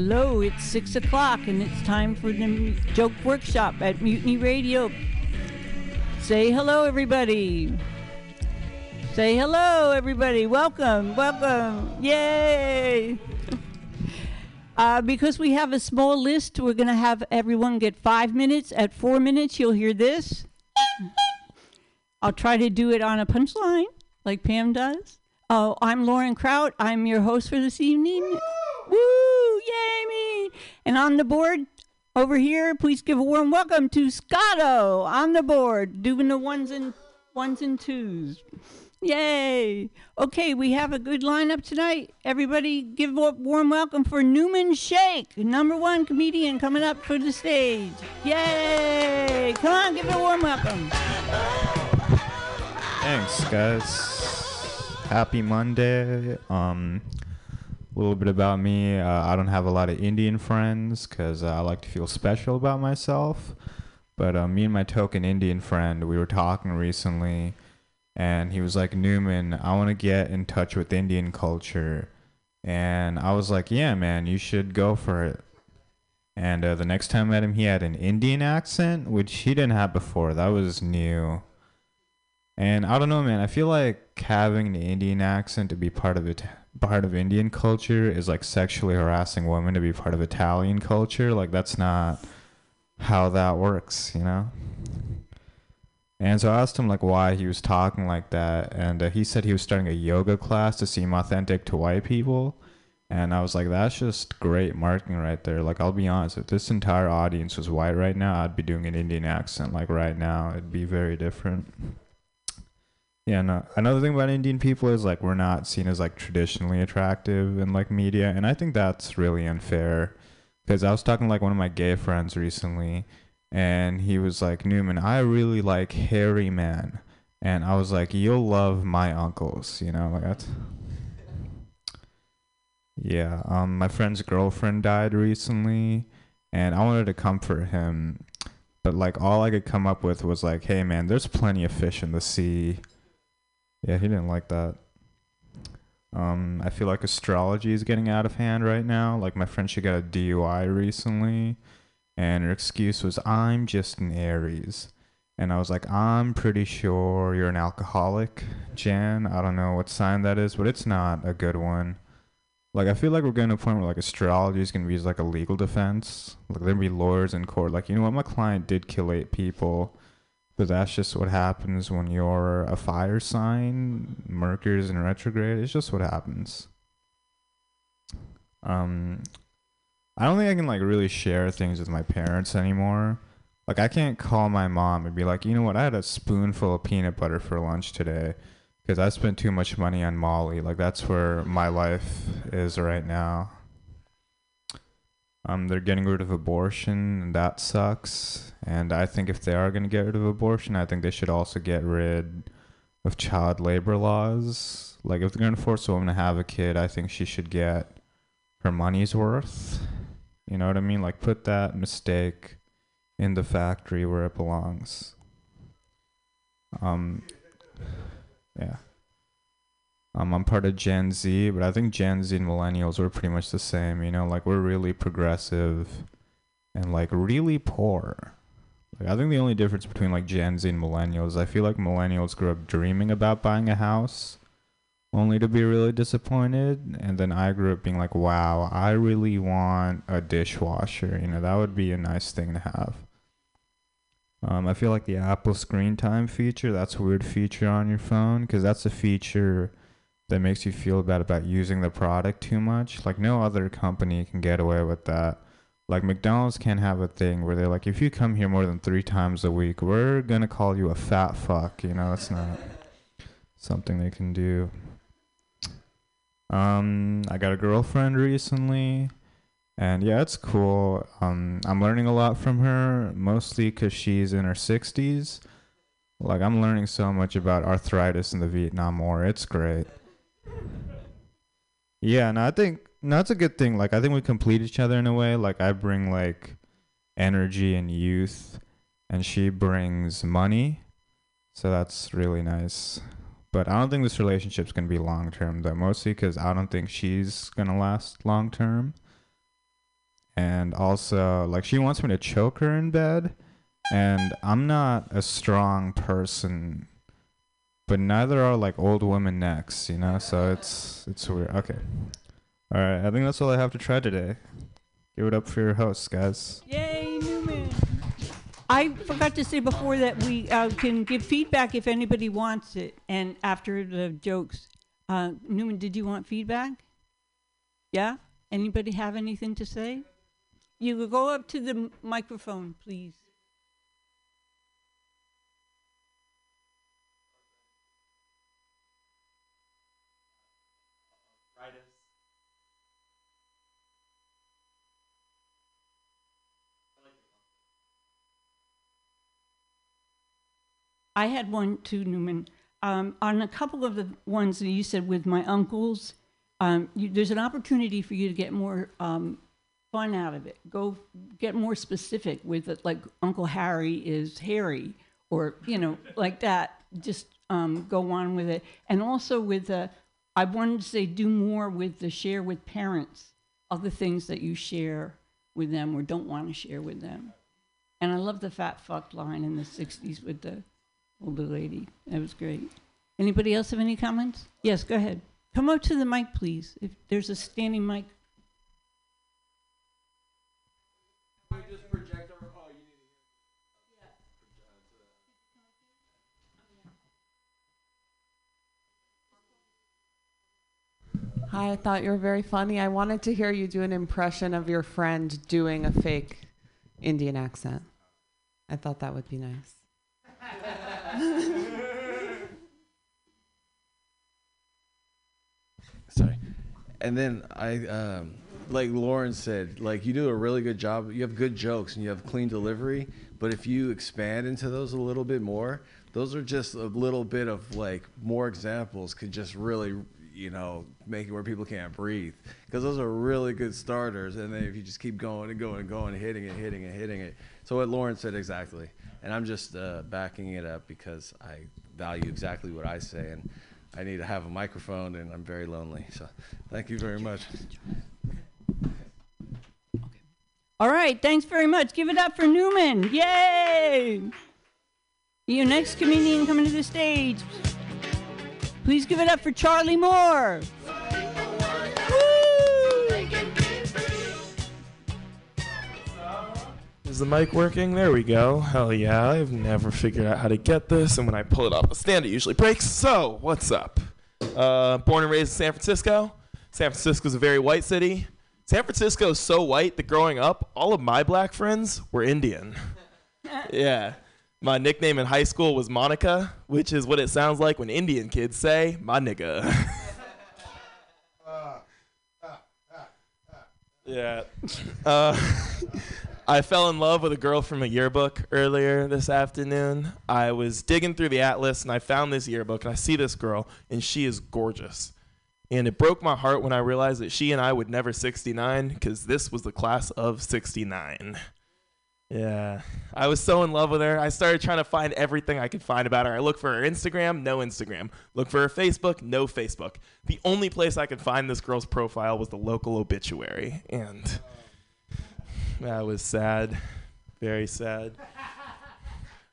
Hello, it's six o'clock and it's time for the joke workshop at Mutiny Radio. Say hello, everybody. Say hello, everybody. Welcome, welcome. Yay! Uh, because we have a small list, we're going to have everyone get five minutes. At four minutes, you'll hear this. I'll try to do it on a punchline like Pam does. Oh, I'm Lauren Kraut. I'm your host for this evening. Woo! Me! And on the board over here, please give a warm welcome to Scotto on the board, doing the ones and ones and twos. Yay! Okay, we have a good lineup tonight. Everybody, give a warm welcome for Newman Shake, number one comedian coming up for the stage. Yay! Come on, give it a warm welcome. Thanks, guys. Happy Monday. Um, a little bit about me. Uh, I don't have a lot of Indian friends because uh, I like to feel special about myself. But uh, me and my token Indian friend, we were talking recently and he was like, Newman, I want to get in touch with Indian culture. And I was like, yeah, man, you should go for it. And uh, the next time I met him, he had an Indian accent, which he didn't have before. That was new. And I don't know, man. I feel like having an Indian accent to be part of it, part of Indian culture, is like sexually harassing women to be part of Italian culture. Like that's not how that works, you know. And so I asked him like why he was talking like that, and uh, he said he was starting a yoga class to seem authentic to white people. And I was like, that's just great marketing right there. Like, I'll be honest, if this entire audience was white right now, I'd be doing an Indian accent. Like right now, it'd be very different. Yeah, no. Another thing about Indian people is like we're not seen as like traditionally attractive in like media, and I think that's really unfair. Because I was talking to, like one of my gay friends recently, and he was like, Newman, I really like hairy men. And I was like, you'll love my uncles, you know, like that's. Yeah, um, my friend's girlfriend died recently, and I wanted to comfort him, but like all I could come up with was like, "Hey, man, there's plenty of fish in the sea." Yeah, he didn't like that. Um, I feel like astrology is getting out of hand right now. Like my friend, she got a DUI recently, and her excuse was I'm just an Aries. And I was like, I'm pretty sure you're an alcoholic, Jan. I don't know what sign that is, but it's not a good one. Like I feel like we're getting to a point where like astrology is gonna be used like a legal defense. Like there'll be lawyers in court. Like you know what, my client did kill eight people, but that's just what happens when you're a fire sign. Mercury's in retrograde. It's just what happens. Um, I don't think I can like really share things with my parents anymore. Like I can't call my mom and be like, you know what, I had a spoonful of peanut butter for lunch today because I spent too much money on Molly. Like that's where my life is right now. Um, they're getting rid of abortion, and that sucks. And I think if they are going to get rid of abortion, I think they should also get rid of child labor laws. Like if they're going to force a woman to have a kid, I think she should get her money's worth. You know what I mean? Like put that mistake in the factory where it belongs. Um, yeah. Um, I'm part of Gen Z, but I think Gen Z and millennials are pretty much the same. You know, like we're really progressive and like really poor. Like I think the only difference between like Gen Z and millennials, I feel like millennials grew up dreaming about buying a house, only to be really disappointed, and then I grew up being like, wow, I really want a dishwasher. You know, that would be a nice thing to have. Um, I feel like the Apple Screen Time feature, that's a weird feature on your phone because that's a feature that makes you feel bad about using the product too much. Like no other company can get away with that. Like McDonald's can't have a thing where they're like, if you come here more than three times a week, we're gonna call you a fat fuck. You know, it's not something they can do. Um, I got a girlfriend recently, and yeah, it's cool. Um, I'm learning a lot from her, mostly because she's in her 60s. Like I'm learning so much about arthritis in the Vietnam War. It's great. Yeah, no, I think no, that's a good thing. Like I think we complete each other in a way. Like I bring like energy and youth, and she brings money. So that's really nice. But I don't think this relationship's gonna be long term though. Mostly because I don't think she's gonna last long term. and also like she wants me to choke her in bed, and I'm not a strong person, but neither are like old women necks, you know. So it's it's weird. Okay, all right. I think that's all I have to try today. Give it up for your hosts, guys. Yay, Newman. I forgot to say before that we uh, can give feedback if anybody wants it, and after the jokes. Uh, Newman, did you want feedback? Yeah? Anybody have anything to say? You go up to the microphone, please. I had one too, Newman. Um, on a couple of the ones that you said with my uncles, um, you, there's an opportunity for you to get more um, fun out of it. Go get more specific with it, like Uncle Harry is Harry, or you know, like that. Just um, go on with it, and also with uh, I wanted to say do more with the share with parents, other things that you share with them or don't want to share with them. And I love the fat fuck line in the '60s with the older lady. That was great. Anybody else have any comments? Yes, go ahead. Come up to the mic, please. If there's a standing mic. Hi, I thought you were very funny. I wanted to hear you do an impression of your friend doing a fake Indian accent. I thought that would be nice. Sorry. And then I, um, like Lauren said, like you do a really good job. You have good jokes and you have clean delivery. But if you expand into those a little bit more, those are just a little bit of like more examples could just really, you know, make it where people can't breathe. Because those are really good starters. And then if you just keep going and going and going, hitting it, hitting it, hitting it. So what Lauren said exactly. And I'm just uh, backing it up because I value exactly what I say. And I need to have a microphone, and I'm very lonely. So, thank you very much. All right, thanks very much. Give it up for Newman. Yay! Your next comedian coming to the stage. Please give it up for Charlie Moore. Is the mic working? There we go. Hell yeah. I've never figured out how to get this, and when I pull it off a stand, it usually breaks. So, what's up? Uh, born and raised in San Francisco. San Francisco's a very white city. San Francisco is so white that growing up, all of my black friends were Indian. yeah. My nickname in high school was Monica, which is what it sounds like when Indian kids say, my nigga. yeah. Uh, I fell in love with a girl from a yearbook earlier this afternoon. I was digging through the atlas and I found this yearbook and I see this girl and she is gorgeous. And it broke my heart when I realized that she and I would never 69 because this was the class of 69. Yeah. I was so in love with her. I started trying to find everything I could find about her. I looked for her Instagram, no Instagram. Looked for her Facebook, no Facebook. The only place I could find this girl's profile was the local obituary. And that was sad. Very sad.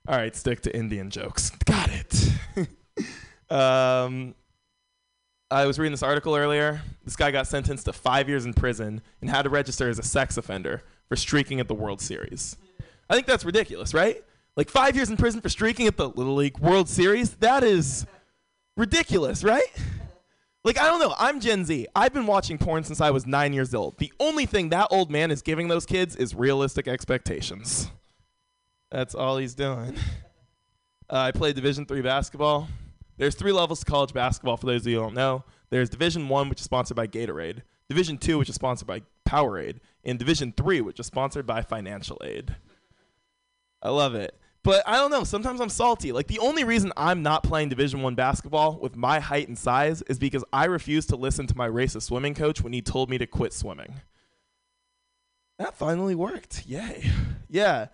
All right, stick to Indian jokes. Got it. um, I was reading this article earlier. This guy got sentenced to five years in prison and had to register as a sex offender for streaking at the World Series. I think that's ridiculous, right? Like five years in prison for streaking at the Little League World Series? That is ridiculous, right? Like, I don't know. I'm Gen Z. I've been watching porn since I was nine years old. The only thing that old man is giving those kids is realistic expectations. That's all he's doing. Uh, I played Division three basketball. There's three levels to college basketball. For those of you who don't know, there's Division one, which is sponsored by Gatorade. Division two, which is sponsored by Powerade, and Division three, which is sponsored by Financial Aid. I love it. But I don't know. Sometimes I'm salty. Like the only reason I'm not playing Division One basketball with my height and size is because I refused to listen to my racist swimming coach when he told me to quit swimming. That finally worked. Yay. Yeah.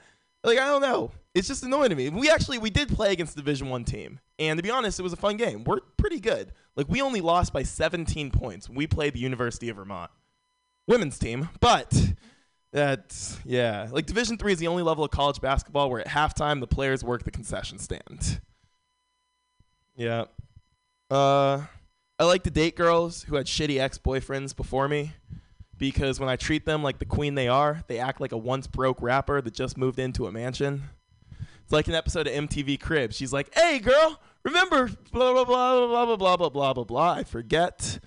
Like I don't know. It's just annoying to me. We actually we did play against the Division One team, and to be honest, it was a fun game. We're pretty good. Like we only lost by 17 points when we played the University of Vermont women's team, but That's yeah. Like Division three is the only level of college basketball where at halftime the players work the concession stand. Yeah. Uh, I like to date girls who had shitty ex-boyfriends before me because when I treat them like the queen they are, they act like a once broke rapper that just moved into a mansion. It's like an episode of MTV Cribs. She's like, "Hey, girl, remember blah blah blah blah blah blah blah blah blah blah." I forget.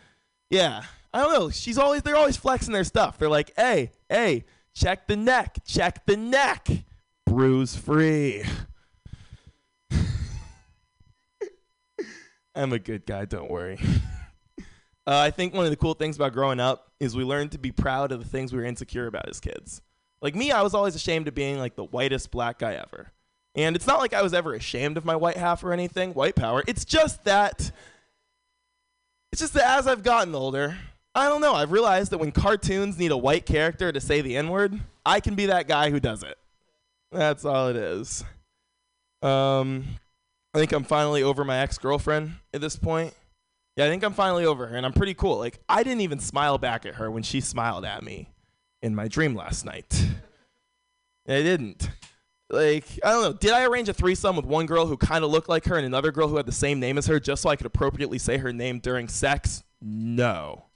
Yeah, I don't know. She's always they're always flexing their stuff. They're like, "Hey, hey, check the neck, check the neck, bruise free." I'm a good guy. Don't worry. Uh, I think one of the cool things about growing up is we learned to be proud of the things we were insecure about as kids. Like me, I was always ashamed of being like the whitest black guy ever. And it's not like I was ever ashamed of my white half or anything, white power. It's just that it's just that as I've gotten older, I don't know, I've realized that when cartoons need a white character to say the N-word, I can be that guy who does it. That's all it is. Um I think I'm finally over my ex-girlfriend at this point. Yeah, I think I'm finally over her, and I'm pretty cool. Like, I didn't even smile back at her when she smiled at me in my dream last night. I didn't. Like, I don't know. Did I arrange a threesome with one girl who kind of looked like her and another girl who had the same name as her just so I could appropriately say her name during sex? No.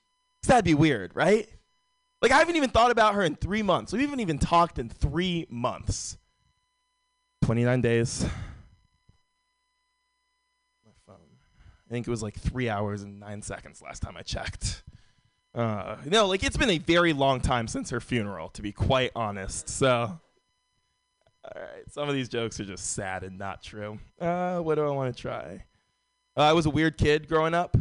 That'd be weird, right? Like, I haven't even thought about her in three months. We haven't even talked in three months. 29 days. My phone. I think it was like three hours and nine seconds last time I checked. Uh, no, like it's been a very long time since her funeral, to be quite honest. So, all right, some of these jokes are just sad and not true. Uh, what do I want to try? Uh, I was a weird kid growing up.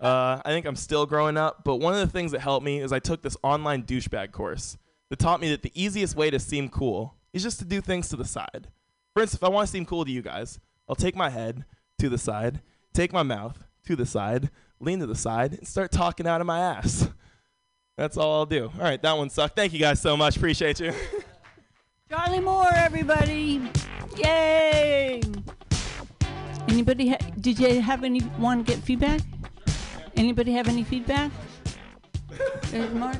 Uh, I think I'm still growing up, but one of the things that helped me is I took this online douchebag course that taught me that the easiest way to seem cool is just to do things to the side. For instance, if I want to seem cool to you guys, I'll take my head to the side, take my mouth to the side, lean to the side, and start talking out of my ass. That's all I'll do. All right, that one sucked. Thank you guys so much. Appreciate you. Charlie Moore, everybody! Yay! Anybody? Ha- did you have anyone get feedback? Anybody have any feedback? There's Mark.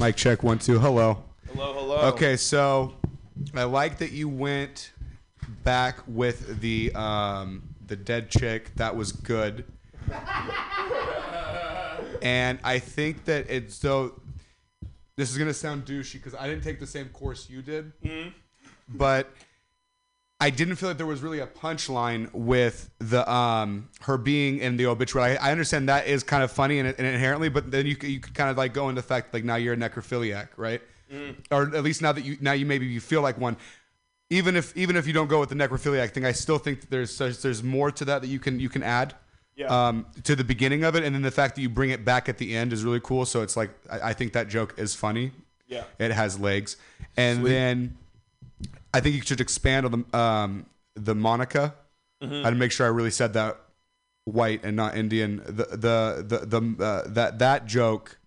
Mic check one two. Hello. Hello, hello. Okay, so I like that you went back with the um, the dead chick. That was good. and I think that it's so. This is gonna sound douchey because I didn't take the same course you did, but I didn't feel like there was really a punchline with the um her being in the obituary. I, I understand that is kind of funny and, and inherently, but then you could- you could kind of like go into the fact like now you're a necrophiliac, right? Or at least now that you now you maybe you feel like one. Even if even if you don't go with the necrophiliac thing, I still think there's, there's more to that that you can you can add. Yeah. Um, to the beginning of it, and then the fact that you bring it back at the end is really cool. So it's like I, I think that joke is funny. Yeah. It has legs, and Sweet. then I think you should expand on the um, the Monica. Mm-hmm. I'd make sure I really said that white and not Indian. The the the, the uh, that that joke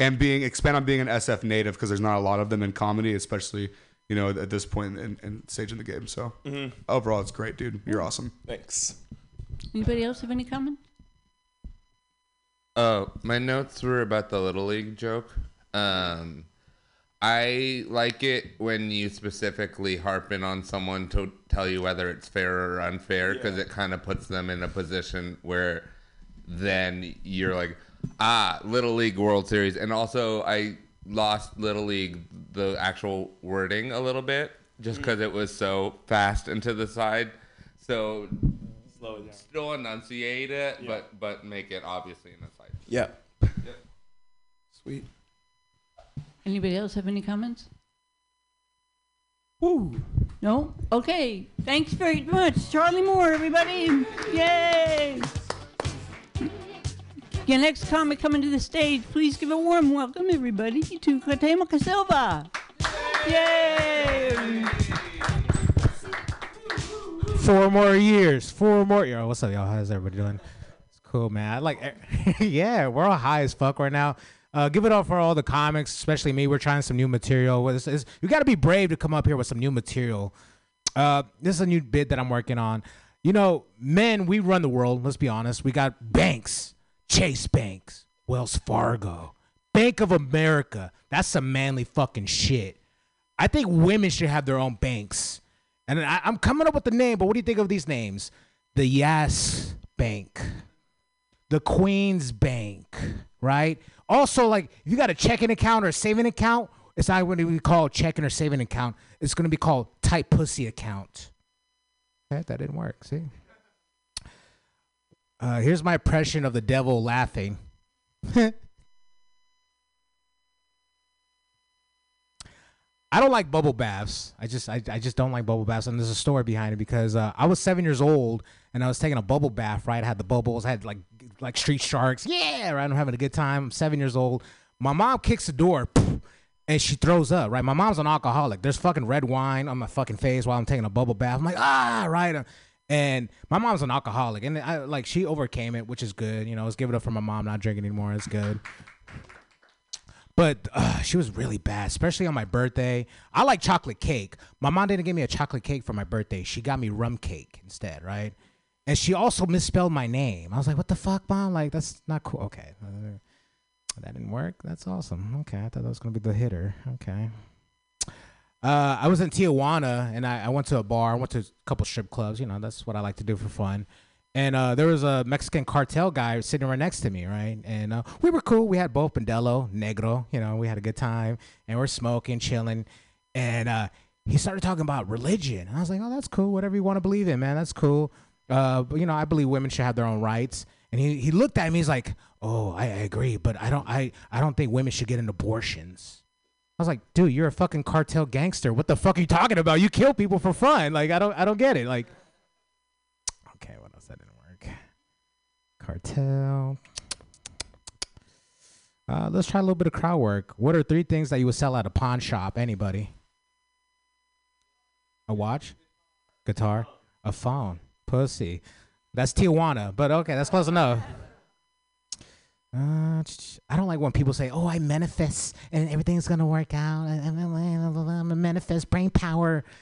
and being expand on being an SF native because there's not a lot of them in comedy, especially you know at this point in, in stage in the game. So Mm-hmm. overall, it's great, dude. You're awesome. Thanks. Anybody else have any comment? Oh, my notes were about the little league joke. Um, I like it when you specifically harp in on someone to tell you whether it's fair or unfair because it kind of puts them in a position where then you're like, ah, little league World Series, and also I lost little league the actual wording a little bit just because it was so fast and to the side. So Slow it down. still enunciate it, but but make it obviously in the side. Yeah. Yeah. Sweet. Anybody else have any comments? Woo. No? Okay. Thanks very much. Charlie Moore, everybody. Yay! Your next comic coming to the stage, please give a warm welcome, everybody, to Katema Silva. Yay! Four more years. Four more. Yo, what's up, y'all? How's everybody doing? It's cool, man. I like, yeah, we're all high as fuck right now. Uh, give it up for all the comics, especially me. We're trying some new material. It's- it's- you got to be brave to come up here with some new material. Uh, this is a new bit that I'm working on. You know, men, we run the world. Let's be honest. We got banks, Chase Banks, Wells Fargo, Bank of America. That's some manly fucking shit. I think women should have their own banks. And I, I'm coming up with the name, but what do you think of these names? The Yes Bank, the Queen's Bank, right? Also, like if you got a checking account or a saving account, it's not going to be called checking or saving account. It's going to be called tight pussy account. Okay, that didn't work. See. Uh, here's my impression of the devil laughing. I don't like bubble baths. I just I, I just don't like bubble baths, and there's a story behind it because uh, I was seven years old and I was taking a bubble bath. Right, I had the bubbles, I had like like street sharks. Yeah, right. I'm having a good time. I'm seven years old. My mom kicks the door, and she throws up. Right, my mom's an alcoholic. There's fucking red wine on my fucking face while I'm taking a bubble bath. I'm like ah right. And my mom's an alcoholic, and I like she overcame it, which is good. You know, let's give it up for my mom not drinking anymore. It's good. But uh, she was really bad, especially on my birthday. I like chocolate cake. My mom didn't give me a chocolate cake for my birthday. She got me rum cake instead, right? And she also misspelled my name. I was like, "What the fuck, mom? Like that's not cool." Okay, uh, that didn't work. That's awesome. Okay, I thought that was gonna be the hitter. Okay. Uh, I was in Tijuana and I, I went to a bar. I went to a couple strip clubs. You know, that's what I like to do for fun. And uh, there was a Mexican cartel guy sitting right next to me, right? And uh, we were cool. We had both Modelo, Negro. You know, we had a good time, and we're smoking, chilling. And uh, he started talking about religion. And I was like, "Oh, that's cool. Whatever you want to believe in, man, that's cool." Uh, but you know, I believe women should have their own rights. And he, he looked at me. He's like, "Oh, I, I agree, but I don't I I don't think women should get an abortions." I was like, "Dude, you're a fucking cartel gangster. What the fuck are you talking about? You kill people for fun. Like, I don't I don't get it. Like." Okay, what else that didn't work? Cartel. Uh, let's try a little bit of crowd work. What are three things that you would sell at a pawn shop? Anybody? A watch, guitar, a phone, pussy. That's Tijuana, but okay, that's close enough. Uh, I don't like when people say, "Oh, I manifest and everything's gonna work out." I'm a manifest brain power.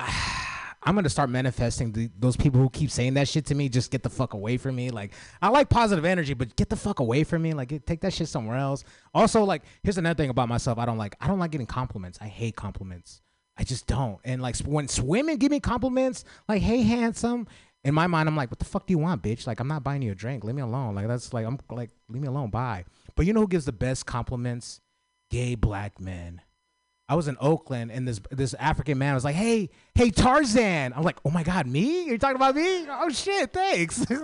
I'm gonna start manifesting the, those people who keep saying that shit to me. Just get the fuck away from me. Like I like positive energy, but get the fuck away from me. Like take that shit somewhere else. Also, like here's another thing about myself. I don't like. I don't like getting compliments. I hate compliments. I just don't. And like when women give me compliments, like "Hey, handsome," in my mind, I'm like, "What the fuck do you want, bitch? Like I'm not buying you a drink. Leave me alone." Like that's like I'm like, leave me alone. Bye. But you know who gives the best compliments? Gay black men. I was in Oakland and this this African man was like, "Hey, hey Tarzan." I'm like, "Oh my god, me? You're talking about me? Oh shit, thanks."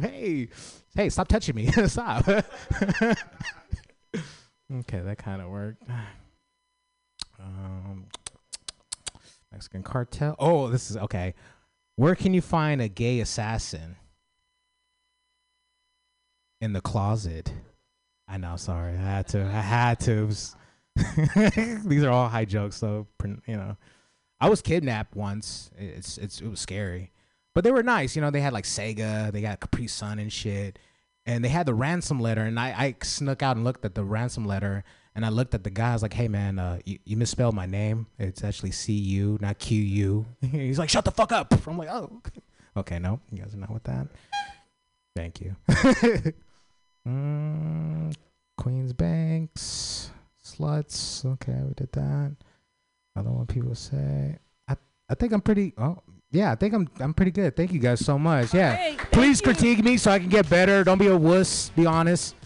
Hey, hey, stop touching me. stop. okay, that kind of worked. Um, Mexican cartel. Oh, this is okay. Where can you find a gay assassin? In the closet. I know. Sorry, I had to. I had to. These are all high jokes, so you know. I was kidnapped once. It's it's it was scary, but they were nice. You know, they had like Sega, they got Capri Sun and shit, and they had the ransom letter. And I I snuck out and looked at the ransom letter, and I looked at the guy. I was like, "Hey man, uh, you, you misspelled my name. It's actually C U, not Q U." He's like, "Shut the fuck up." I'm like, "Oh, okay, no, you guys are not with that." Thank you. mm, Queens Banks sluts. Okay, we did that. I don't want people to say. I I think I'm pretty. Oh yeah, I think I'm I'm pretty good. Thank you guys so much. Yeah, right, please you. critique me so I can get better. Don't be a wuss. Be honest.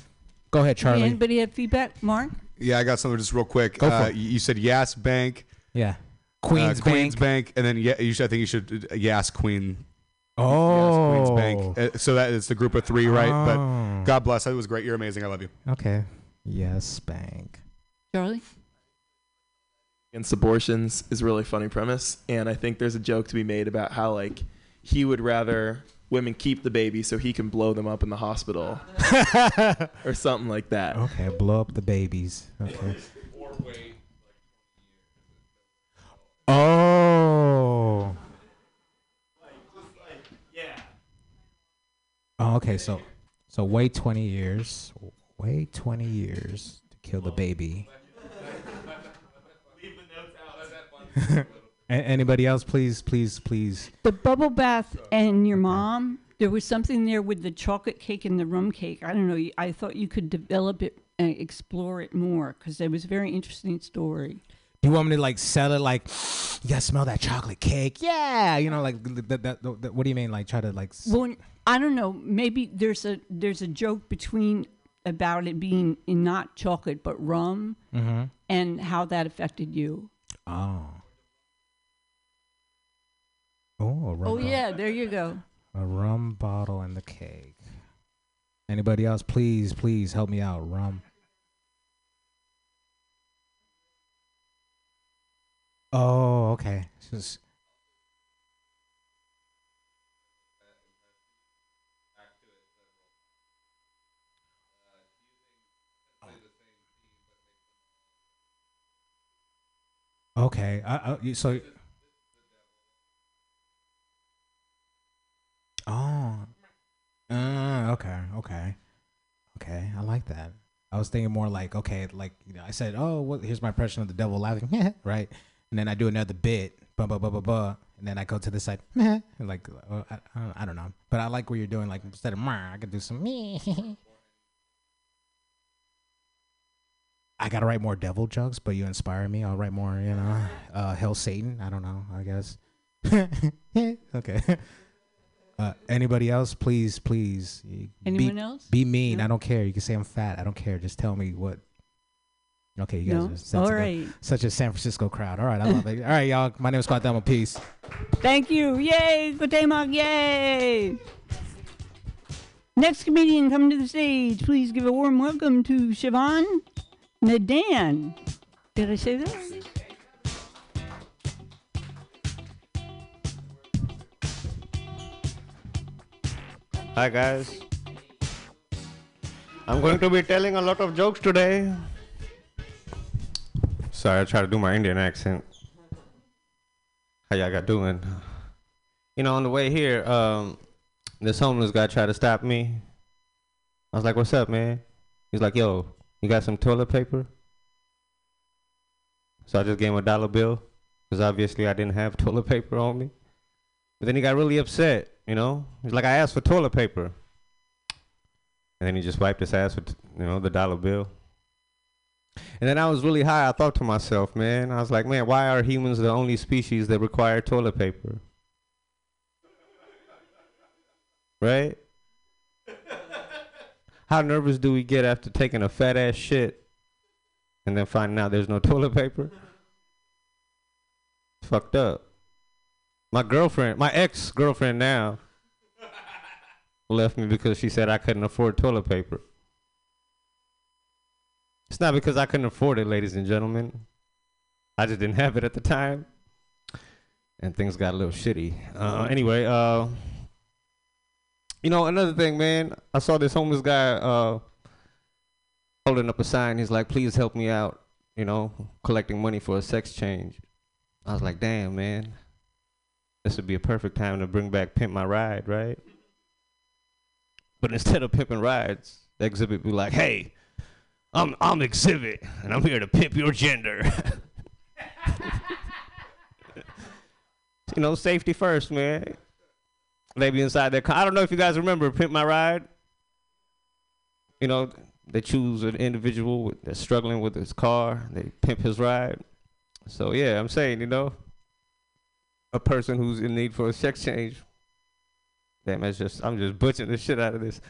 Go ahead, Charlie. Anybody have feedback, Mark? Yeah, I got something just real quick. Go for uh, it. You you said Yas Bank, Yeah, uh, Queens Queens Bank. Bank, and then yeah, you should, I think you should uh, Yas Queen. Oh, Yas Queens Bank. Uh, so that is the group of three, right? Oh. But God bless. It was great. You're amazing. I love you. Okay. Yes, bank. Charlie? against abortions is a really funny premise and i think there's a joke to be made about how like he would rather women keep the baby so he can blow them up in the hospital or something like that Okay, blow up the babies. Okay. Oh. Oh, okay, so so wait 20 years. Wait 20 years to kill the baby. A- anybody else please please please. The bubble bath and your mom, there was something there with the chocolate cake and the rum cake. I don't know. I thought you could develop it and explore it more because it was a very interesting story. Do you want me to like sell it like, you gotta smell that chocolate cake? Yeah, you know, like that. that, that what do you mean? Like try to like. s- Well, I don't know. Maybe there's a there's a joke between about it being in not chocolate but rum Mhm. and how that affected you. Oh. Oh, a rum Oh bottle. yeah, there you go. A rum bottle and the cake. Anybody else? Please, please help me out. Rum. Oh, okay. Okay. I, I, so. Oh. Uh, okay. Okay. Okay. I like that. I was thinking more like, okay, like you know, I said, oh, what? Here's my impression of the devil laughing, right? And then I do another bit, blah blah blah blah blah, and then I go to the side, like, uh, I, I, I don't know, but I like what you're doing. Like instead of, I could do some. Me. I gotta write more devil jokes, but you inspire me. I'll write more, you know, uh, hell Satan. I don't know. I guess. okay. Uh, anybody else? Please, please. Anyone be, else? Be mean. No? I don't care. You can say I'm fat. I don't care. Just tell me what. Okay, you guys No? are. All right. Such a San Francisco crowd. All right, I love it. All right, y'all. My name is Scott Thelma. Peace. Thank you. Yay, Guatemala. Yay. Next comedian coming to the stage. Please give a warm welcome to Siobhan Nadan. Did I say that? Hi guys. I'm going to be telling a lot of jokes today. Sorry, I try to do my Indian accent. How y'all got doing? You know, on the way here, um, this homeless guy tried to stop me. I was like, "What's up, man?" He's like, "Yo, you got some toilet paper?" So I just gave him a dollar bill because obviously I didn't have toilet paper on me. But then he got really upset, you know? He's like, I asked for toilet paper. And then he just wiped his ass with, you know, the dollar bill. And then I was really high. I thought to myself, man, I was like, man, why are humans the only species that require toilet paper? Right? How nervous do we get after taking a fat ass shit and then finding out there's no toilet paper? It's fucked up. My girlfriend, my ex girlfriend now, left me because she said I couldn't afford toilet paper. It's not because I couldn't afford it, ladies and gentlemen. I just didn't have it at the time. And things got a little shitty. Uh, anyway, uh, you know, another thing, man, I saw this homeless guy uh, holding up a sign. He's like, please help me out, you know, collecting money for a sex change. I was like, damn, man. This would be a perfect time to bring back Pimp My Ride, right? But instead of pimping rides, the Xzibit be like, hey, I'm I'm Xzibit and I'm here to pimp your gender. you know, safety first, man. They be inside their car. I don't know if you guys remember Pimp My Ride. You know, they choose an individual that's struggling with his car. They pimp his ride. So yeah, I'm saying, you know, a person who's in need for a sex change. Damn, that's just I'm just butchering the shit out of this.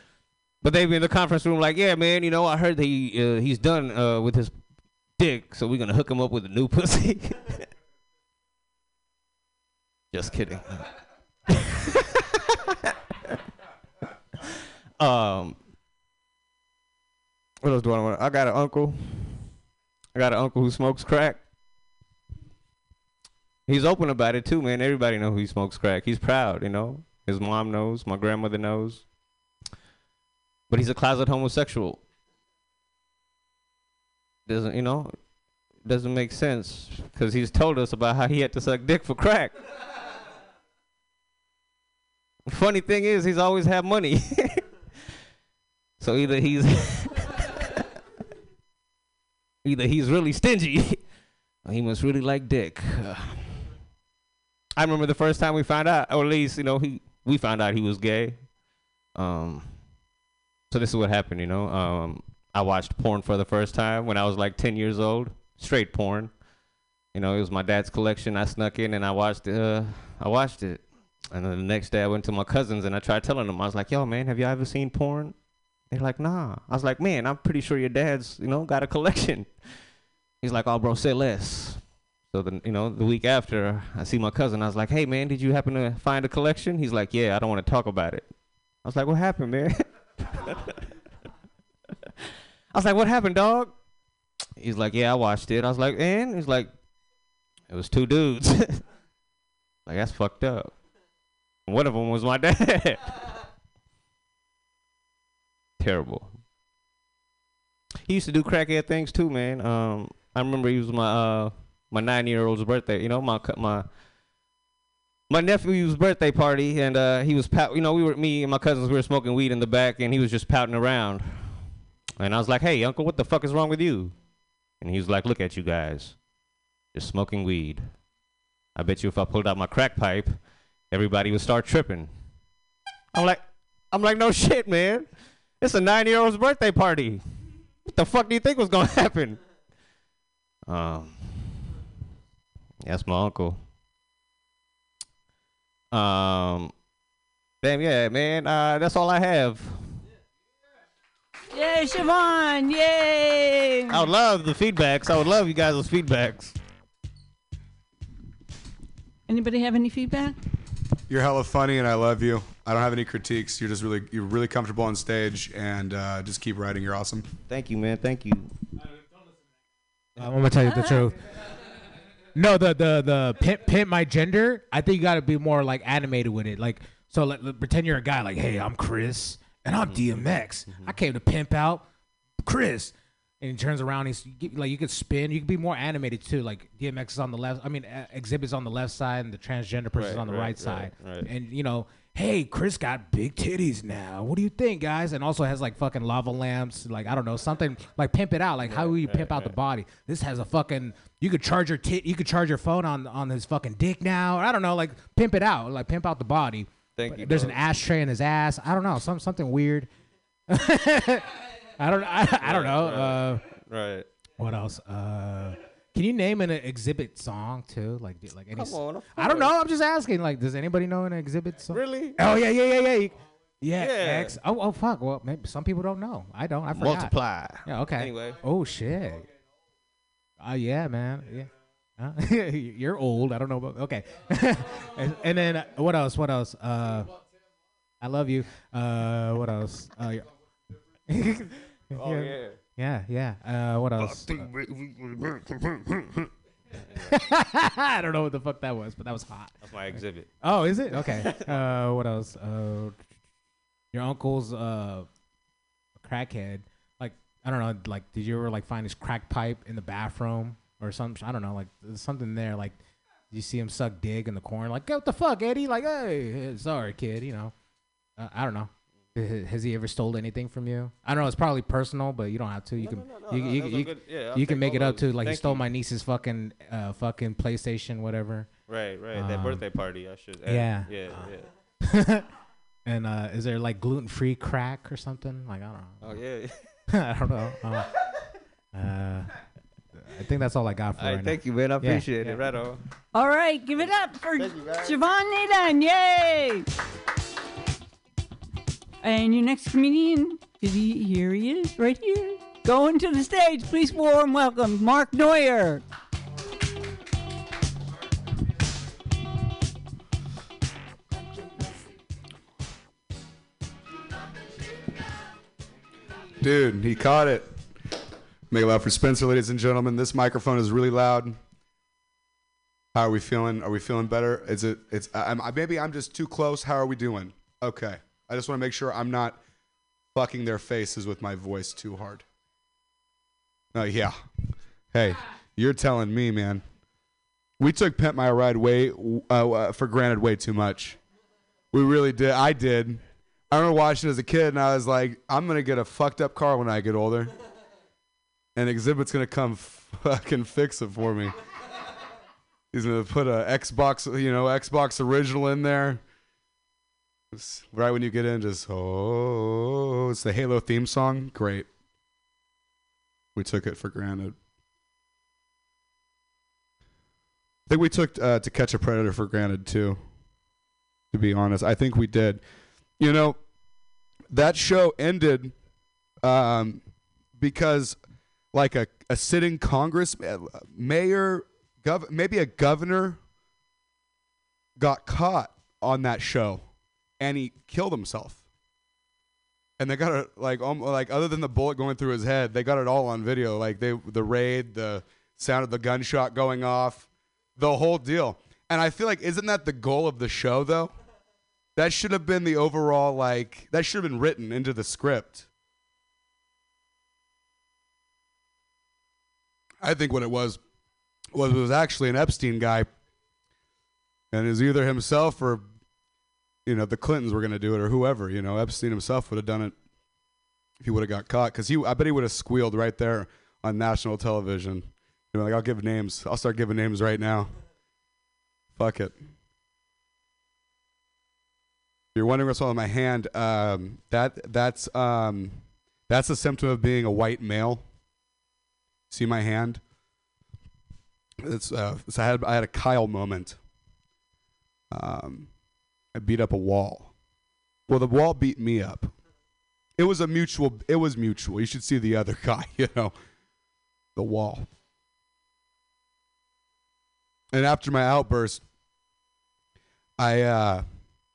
But they be in the conference room like, yeah, man, you know, I heard that he uh, he's done uh, with his dick, so we're gonna hook him up with a new pussy. just kidding. um, what else do I want? I got an uncle. I got an uncle who smokes crack. He's open about it too, man. Everybody know he smokes crack. He's proud, you know. His mom knows. My grandmother knows. But he's a closet homosexual. Doesn't you know? Doesn't make sense because he's told us about how he had to suck dick for crack. Funny thing is, he's always had money. so either he's either he's really stingy, or he must really like dick. I remember the first time we found out, or at least you know he we found out he was gay. Um, so this is what happened, you know. Um, I watched porn for the first time when I was like 10 years old. Straight porn. You know, it was my dad's collection. I snuck in and I watched. Uh, I watched it. And then the next day I went to my cousins and I tried telling them. I was like, "Yo, man, have you ever seen porn?" They're like, "Nah." I was like, "Man, I'm pretty sure your dad's, you know, got a collection." He's like, "Oh, bro, say less." So then, you know, the week after, I see my cousin. I was like, "Hey, man, did you happen to find a collection?" He's like, "Yeah, I don't want to talk about it." I was like, "What happened, man?" I was like, "What happened, dog?" He's like, "Yeah, I watched it." I was like, "And?" He's like, "It was two dudes." like that's fucked up. One of them was my dad. Terrible. He used to do crackhead things too, man. Um, I remember he was my uh my nine year old's birthday. You know, my my my nephew's birthday party, and uh, he was pout. You know, we were me and my cousins. We were smoking weed in the back, and he was just pouting around. And I was like, "Hey, uncle, what the fuck is wrong with you?" And he was like, "Look at you guys, just smoking weed. I bet you if I pulled out my crack pipe, everybody would start tripping." I'm like, I'm like, no shit, man. It's a nine-year-old's birthday party. What the fuck do you think was gonna happen? Um, that's my uncle. Um, damn, yeah, man. Uh, that's all I have. Yay, Siobhan! Yay! I would love the feedbacks. I would love you guys' feedbacks. Anybody have any feedback? You're hella funny, and I love you. I don't have any critiques. You're just really, you're really comfortable on stage, and uh, just keep writing. You're awesome. Thank you, man. Thank you. I'm gonna tell you the truth. No, the the the pimp, pimp my gender. I think you got to be more like animated with it. Like, so let, let- pretend you're a guy. Like, hey, I'm Chris, and I'm mm-hmm. DMX. Mm-hmm. I came to pimp out Chris. And he turns around. He's like, you could spin. You could be more animated too. Like DMX is on the left. I mean, Xzibit's on the left side, and the transgender person Right, on the right, right, right, side. right. And you know, hey, Chris got big titties now. What do you think, guys? And also has like fucking lava lamps. Like I don't know, something like pimp it out. Like how will you pimp out the body? This has a fucking. You could charge your tit. You could charge your phone on on his fucking dick now. I don't know. Like pimp it out. Like pimp out the body. Thank But you, There's dog. an ashtray in his ass. I don't know. Some something weird. I don't. I, I don't know. Uh, Right. what else? Uh, can you name an Xzibit song too? Like, do- like any? Come on, I don't know. I'm just asking. Like, does anybody know an Xzibit song? Really? Oh yeah, yeah, yeah, yeah. You- Yeah, Yeah. X. Oh, oh, fuck. Well, maybe some people don't know. I don't. I forgot. Multiply. Yeah. Okay. Anyway. Oh shit. Oh yeah, man. Yeah. Huh? You're old. I don't know about. Okay. and, and then uh, what else? What else? Uh, I love you. Uh, what else? Uh, yeah. Oh yeah. Yeah, yeah. Uh, what else? I don't know what the fuck that was, but that was hot. That's my Xzibit. Oh, is it? Okay. uh, what else? Uh, your uncle's uh, a crackhead. Like I don't know. Like, did you ever like find his crack pipe in the bathroom or something? I don't know. Like, there's something there. Like, you see him suck dig in the corner. Like, what the fuck, Eddie? Like, hey, sorry, kid. You know. Uh, I don't know. H- Has he ever stole anything from you? I don't know. It's probably personal, but you don't have to. You can no, no, you, no, you, you, good- yeah, you can make it up to like he stole you. my niece's fucking uh fucking PlayStation whatever. Right, right. that Um, birthday party, I should. add. yeah. Yeah, yeah. and uh, is there like gluten free crack or something? Like I don't know. Oh yeah. I don't know. Uh, uh, I think that's all I got for All right, right thank now. you, man. I appreciate yeah. it. Right on. All right, give it up for Thank you, guys. Siobhan Nadan. Yay! And your next comedian, is he here? He is right here. Going to the stage, please warm welcome Mark Neuer. Dude, he caught it. Make it loud for Spencer, ladies and gentlemen. This microphone is really loud. How are we feeling? Are we feeling better? Is it? It's. I, maybe I'm just too close. How are we doing? Okay. I just want to make sure I'm not fucking their faces with my voice too hard. Oh yeah. Hey, you're telling me, man. We took Pimp My Ride way uh, uh, for granted way too much. We really did. I did. I remember watching it as a kid, and I was like, I'm gonna get a fucked up car when I get older, and Xzibit's gonna come fucking fix it for me. He's gonna put a Xbox, you know, Xbox original in there. Right when you get in, just oh, it's the Halo theme song. Great. We took it for granted. I think we took uh, To Catch a Predator for granted too. To be honest, I think we did. You know, that show ended um, because, like a, a sitting Congress uh, mayor, gov- maybe a governor, got caught on that show, and he killed himself. And they got it like um, like other than the bullet going through his head, they got it all on video. Like they the raid, the sound of the gunshot going off, the whole deal. And I feel like isn't that the goal of the show though? That should have been the overall like that should have been written into the script. I think what it was was it was actually an Epstein guy, and is either himself or you know the Clintons were going to do it or whoever. You know Epstein himself would have done it if he would have got caught because he I bet he would have squealed right there on national television. You know, like I'll give names. I'll start giving names right now. Fuck it. If you're wondering what's on my hand, um, that that's um, that's a symptom of being a white male. See my hand? It's uh, so I had I had a Kyle moment. Um, I beat up a wall. Well, the wall beat me up. It was a mutual. It was mutual. You should see the other guy. You know, the wall. And after my outburst, I uh,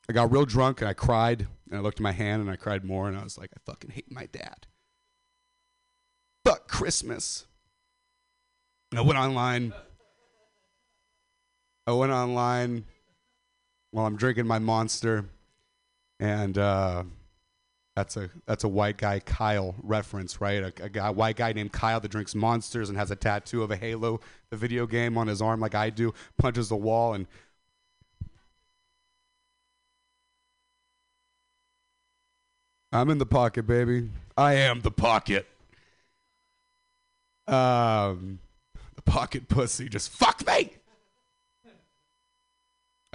I got real drunk and I cried and I looked at my hand and I cried more and I was like, I fucking hate my dad. Fuck Christmas. I went online. I went online while I'm drinking my monster, and uh, that's a that's a white guy Kyle reference, right? A, a guy, white guy named Kyle that drinks monsters and has a tattoo of a Halo, the video game, on his arm, like I do. Punches the wall and I'm in the pocket, baby. I am the pocket. Um, the pocket pussy just fuck me.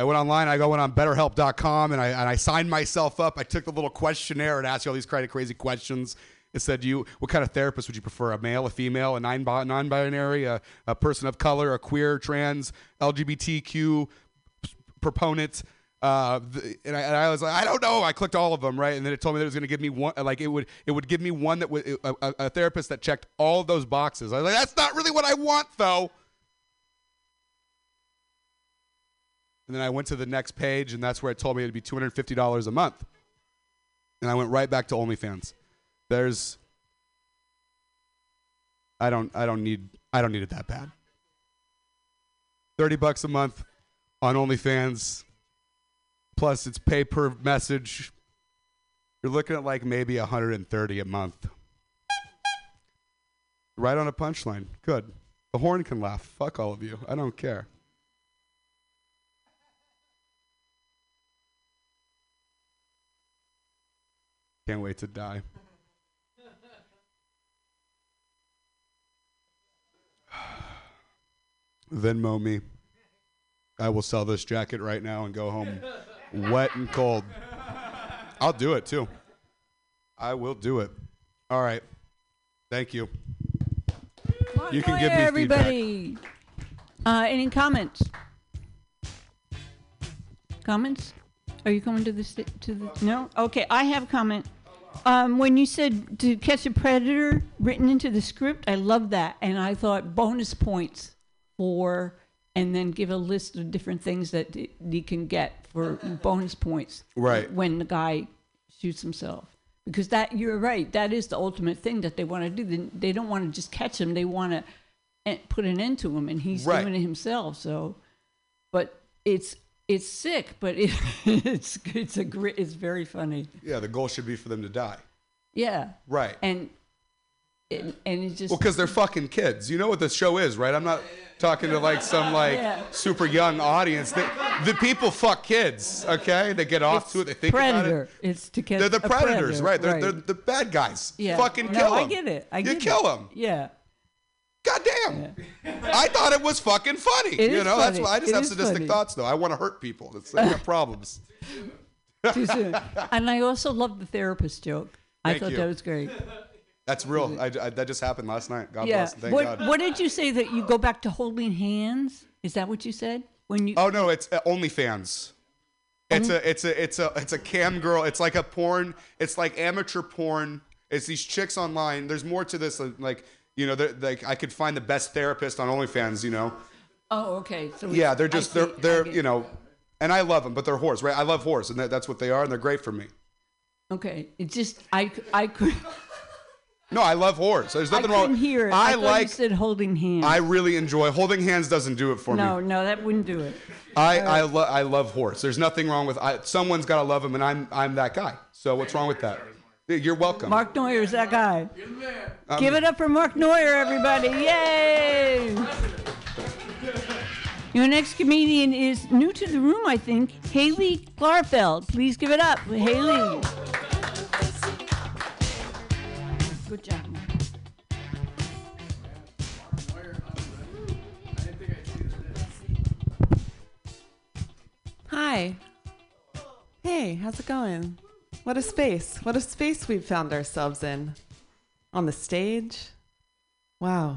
I went online. I go went on BetterHelp.com and I and I signed myself up. I took the little questionnaire and asked you all these kind of crazy questions. It said, "You, what kind of therapist would you prefer? A male, a female, a non non-binary, a, a person of color, a queer, trans, LGBTQ proponent?" Uh, the, and, I, and I was like, I don't know. I clicked all of them, right? And then it told me that it was going to give me one, like it would, it would give me one that would, a, a, a therapist that checked all those boxes. I was like, that's not really what I want, though. And then I went to the next page, and that's where it told me it'd be two hundred fifty dollars a month. And I went right back to OnlyFans. There's, I don't, I don't need, I don't need it that bad. Thirty bucks a month on OnlyFans plus it's pay per message. You're looking at like maybe 130 a month. Right on a punchline. Good. The horn can laugh. Fuck all of you. I don't care. Can't wait to die. Venmo me. I will sell this jacket right now and go home wet and cold. I'll do it too. I will do it. All right. Thank you. You can give me everybody. Uh, any comments? Comments? Are you coming to the sti- to the no? Okay, I have a comment. Um, when you said to catch a predator written into the script, I love that, and I thought bonus points for, and then give a list of different things that d- you can get for bonus points. Right. When the guy shoots himself, because that you're right. That is the ultimate thing that they want to do. They, they don't want to just catch him. They want to put an end to him, and he's Right. doing it himself. So, but it's it's sick, but it, it's it's a great. It's very funny. Yeah, the goal should be for them to die. Yeah, Right. and and, and it just Well, because they're fucking kids. You know what the show is, right? I'm not talking to like some like Yeah. super young audience. The, the people fuck kids, okay? They get off it's to it. They think predator. about it. It's to catch They're the predators, predator, right? They're, they're the bad guys. yeah. Fucking no, kill them. I get it. I get it. you get kill them. Yeah. God damn. I thought it was fucking funny. It you know, that's why I just It have sadistic funny. thoughts though. I want to hurt people. That's I got problems. Too soon. and I also love the therapist joke. I thought you. that was great. That's real. I, I- that just happened last night. God yeah. bless. Thank what, God. what did you say that you go back to holding hands? Is that what you said when you? Oh no, it's uh, OnlyFans. It's a it's a it's a it's a cam girl. It's like a porn. It's like amateur porn. It's these chicks online. There's more to this. Like you know, they're- like I could find the best therapist on OnlyFans. You know. Oh, okay. So Yeah, they're just they're they're you know, and I love them, but they're whores, right? I love whores, and that's what they are, and they're great for me. Okay, it's just I I could No, I love whores. There's I nothing couldn't wrong. hear it. I, I, like. you said holding hands. I really enjoy holding hands. Doesn't do it for no, me. no, no, that wouldn't do it. I I, lo- I love horse. There's nothing wrong with. I, someone's got to love him, and I'm I'm that guy. So what's wrong with that? You're welcome. Mark Neuer is that guy. Um, Give it up for Mark Neuer, everybody! Yay! Your next comedian is new to the room, I think. Haley Klarfeld. Please give it up, Haley. Good job. Mark. Hi. Hey, how's it going? What a space. What a space we've found ourselves in. On the stage. Wow.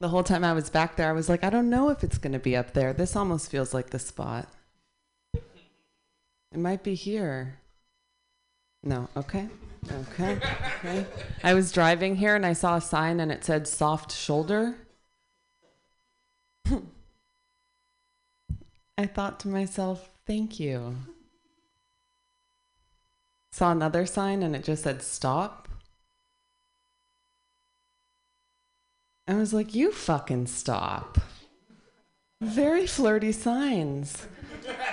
The whole time I was back there, I was like, I don't know if it's going to be up there. This almost feels like the spot. It might be here. No, okay. Okay. Okay. I was driving here and I saw a sign and it said soft shoulder. I thought to myself, thank you. Saw another sign and it just said stop. I was like, you fucking stop. Very flirty signs.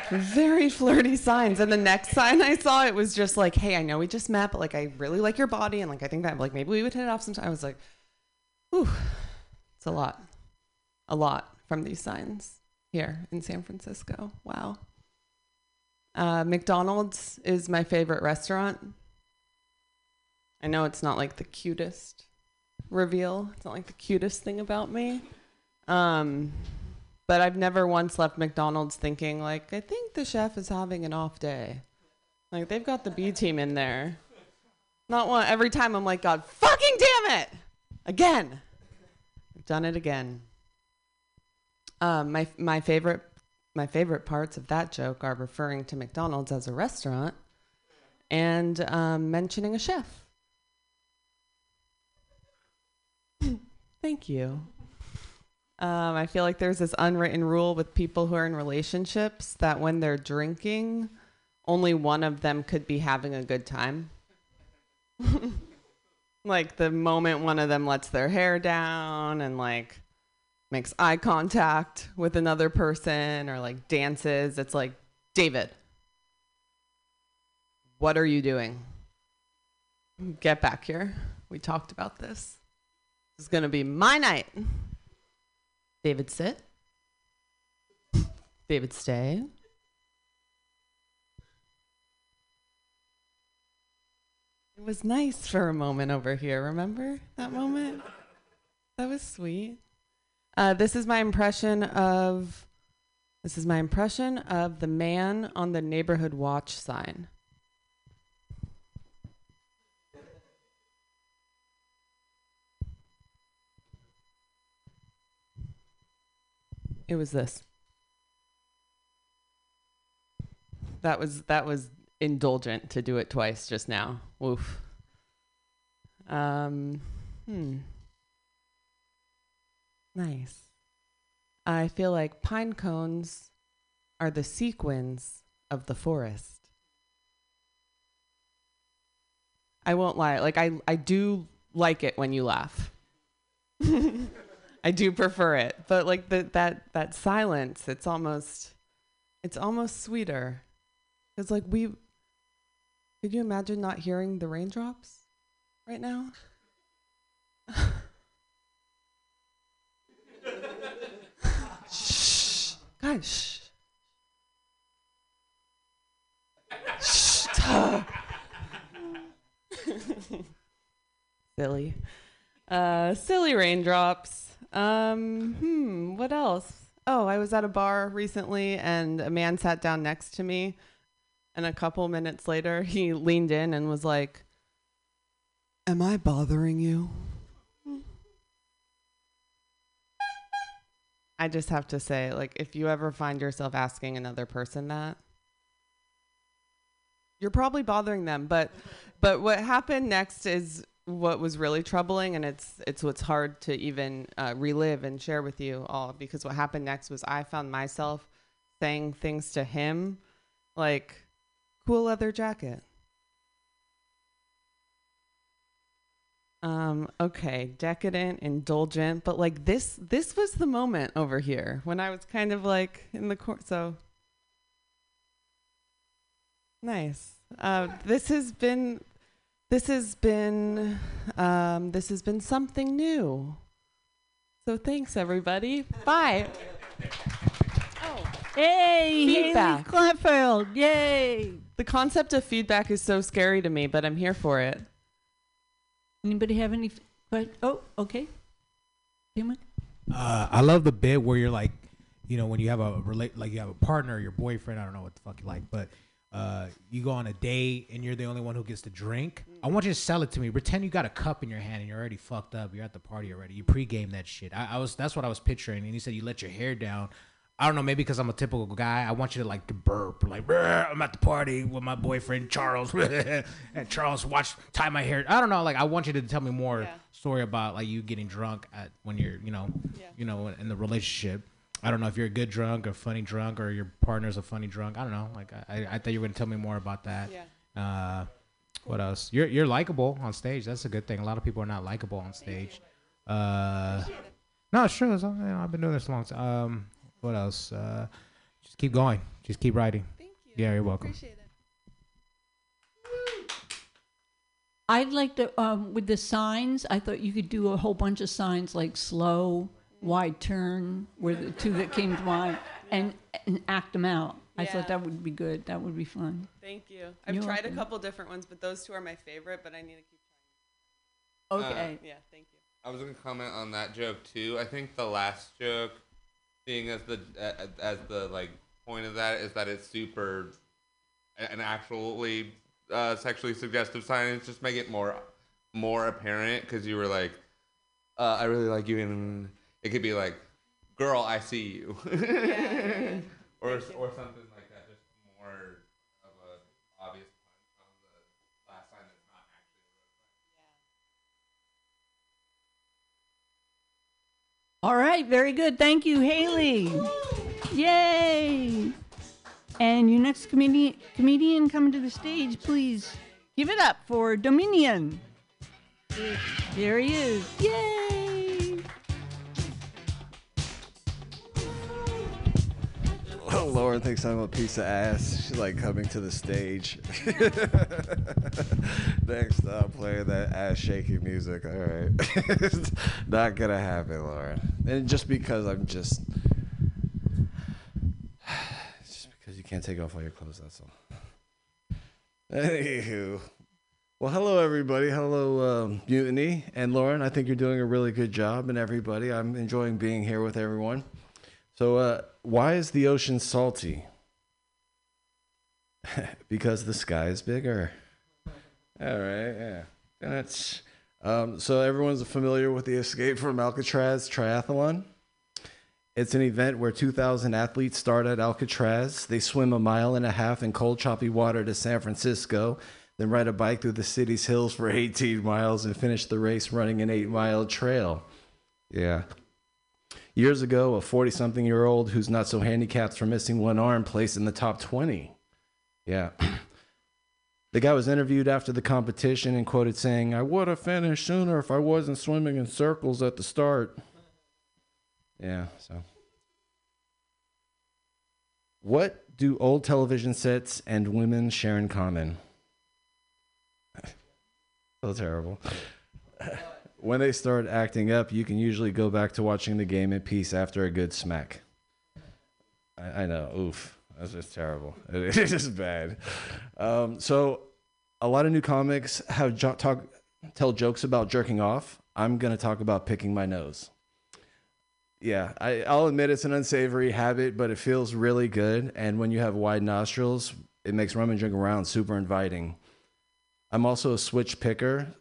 Very flirty signs. And the next sign I saw, it was just like, hey, I know we just met, but like, I really like your body. And like, I think that like maybe we would hit it off sometime. I was like, whew, it's a lot. A lot from these signs here in San Francisco. Wow. Uh, McDonald's is my favorite restaurant. I know it's not like the cutest reveal. It's not like the cutest thing about me. Um, but I've never once left McDonald's thinking like, I think the chef is having an off day. Like they've got the B team in there. Not one. Every time I'm like, God, fucking damn it! Again. I've done it again. Um, my my favorite my favorite parts of that joke are referring to McDonald's as a restaurant and um, mentioning a chef. Thank you. Um, I feel like there's this unwritten rule with people who are in relationships that when they're drinking, only one of them could be having a good time. like the moment one of them lets their hair down and like makes eye contact with another person or like dances, it's like, David, what are you doing? Get back here. We talked about this. This is going to be my night. David, sit. David, stay. It was nice for a moment over here. Remember that moment? That was sweet. Uh, this is my impression of. This is my impression of the man on the neighborhood watch sign. It was this. That was that was indulgent to do it twice just now. Woof. Um, hmm. Nice. I feel like pine cones are the sequins of the forest. I won't lie. Like I I do like it when you laugh. I do prefer it, but like the, that that silence, it's almost it's almost sweeter. It's like we could you imagine not hearing the raindrops right now? shh. Shh. silly. Uh, silly raindrops. Um, hmm, what else? Oh, I was at a bar recently and a man sat down next to me. And a couple minutes later, he leaned in and was like, Am I bothering you? I just have to say, like, if you ever find yourself asking another person that, you're probably bothering them. But, but what happened next is what was really troubling, and it's it's what's hard to even uh, relive and share with you all. Because what happened next was I found myself saying things to him, like, "Cool leather jacket." Um, okay, decadent, indulgent, but like this this was the moment over here when I was kind of like in the court so nice. Uh, this has been this has been um, this has been something new. So thanks everybody. Bye. Oh. Hey, Feedback. Haley Kleinfeld. Yay. The concept of feedback is so scary to me, but I'm here for it. Anybody have any? f- oh, okay. Human. Uh, I love the bit where you're like, you know, when you have a relate, like you have a partner, your boyfriend, I don't know what the fuck you like, but uh, you go on a date and you're the only one who gets to drink. I want you to sell it to me. Pretend you got a cup in your hand and you're already fucked up. You're at the party already. You pregame that shit. I, I was that's what I was picturing. And you said you let your hair down. I don't know, maybe because I'm a typical guy. I want you to like to burp, like "Brr, I'm at the party with my boyfriend Charles, and Charles watch tie my hair. I don't know, like I want you to tell me more Yeah. story about like you getting drunk at when you're, you know, Yeah. you know, in the relationship. I don't know if you're a good drunk or funny drunk or your partner's a funny drunk. I don't know. Like I, I thought you were gonna tell me more about that. Yeah. Uh, what else? You're you're likable on stage. That's a good thing. A lot of people are not likable on stage. Uh, no, it's true. It's, you know, I've been doing this a long time. Um, what else? Uh, just keep going. Just keep writing. Thank you. Yeah, you're welcome. Appreciate it. I'd like to um, with the signs. I thought you could do a whole bunch of signs like slow, wide turn, were the two that came to mind, and and act them out. I thought that would be good. That would be fun. Thank you. I've You're tried welcome. a couple different ones, but those two are my favorite, but I need to keep trying. Okay. Yeah, thank you. I was gonna comment on that joke too. I think the last joke, seeing as the as the like point of that is that it's super and actually uh, sexually suggestive signs. Just make it more more apparent because you were like, uh, I really like you, and it could be like, girl, I see you, or or something like that. Just more of a obvious punch on the last sign that's not actually. All right. Very good. Thank you, Haley. Yay! And your next comedian comedian coming to the stage, please give it up for Dominion. There he is. Yay! Lauren thinks I'm a piece of ass. She's like coming to the stage. Next up, playing that ass shaking music. All right. It's Not gonna happen, Lauren. And just because I'm just. Just because you can't take off all your clothes, that's all. Anywho. Well, hello, everybody. Hello, um, Mutiny. And Lauren, I think you're doing a really good job. And everybody, I'm enjoying being here with everyone. So, uh, why is the ocean salty? because the sky is bigger. All right, yeah. Um, so everyone's familiar with the Escape from Alcatraz triathlon. It's an event where 2,000 athletes start at Alcatraz. They swim a mile and a half in cold, choppy water to San Francisco, then ride a bike through the city's hills for 18 miles and finish the race running an eight mile trail. Yeah. Years ago, a 40 something year old who's not so handicapped for missing one arm placed in the top 20. Yeah. The guy was interviewed after the competition and quoted saying, I would have finished sooner if I wasn't swimming in circles at the start. Yeah, so. What do old television sets and women share in common? so terrible. when they start acting up, you can usually go back to watching the game in peace after a good smack. I, I know, oof, that's just terrible. It is just bad. Um, so, a lot of new comics have jo- talk tell jokes about jerking off. I'm gonna talk about picking my nose. Yeah, I, I'll admit it's an unsavory habit, but it feels really good. And when you have wide nostrils, it makes rummaging around super inviting. I'm also a switch picker,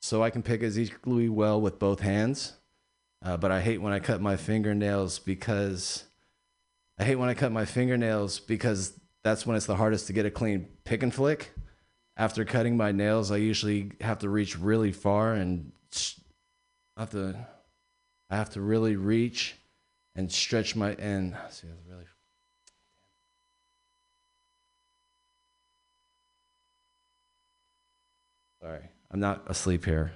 so I can pick as equally well with both hands. Uh, but I hate when I cut my fingernails because I hate when I cut my fingernails because that's when it's the hardest to get a clean pick and flick. After cutting my nails, I usually have to reach really far and I have to I have to really reach and stretch my and see that's really Sorry, I'm not asleep here.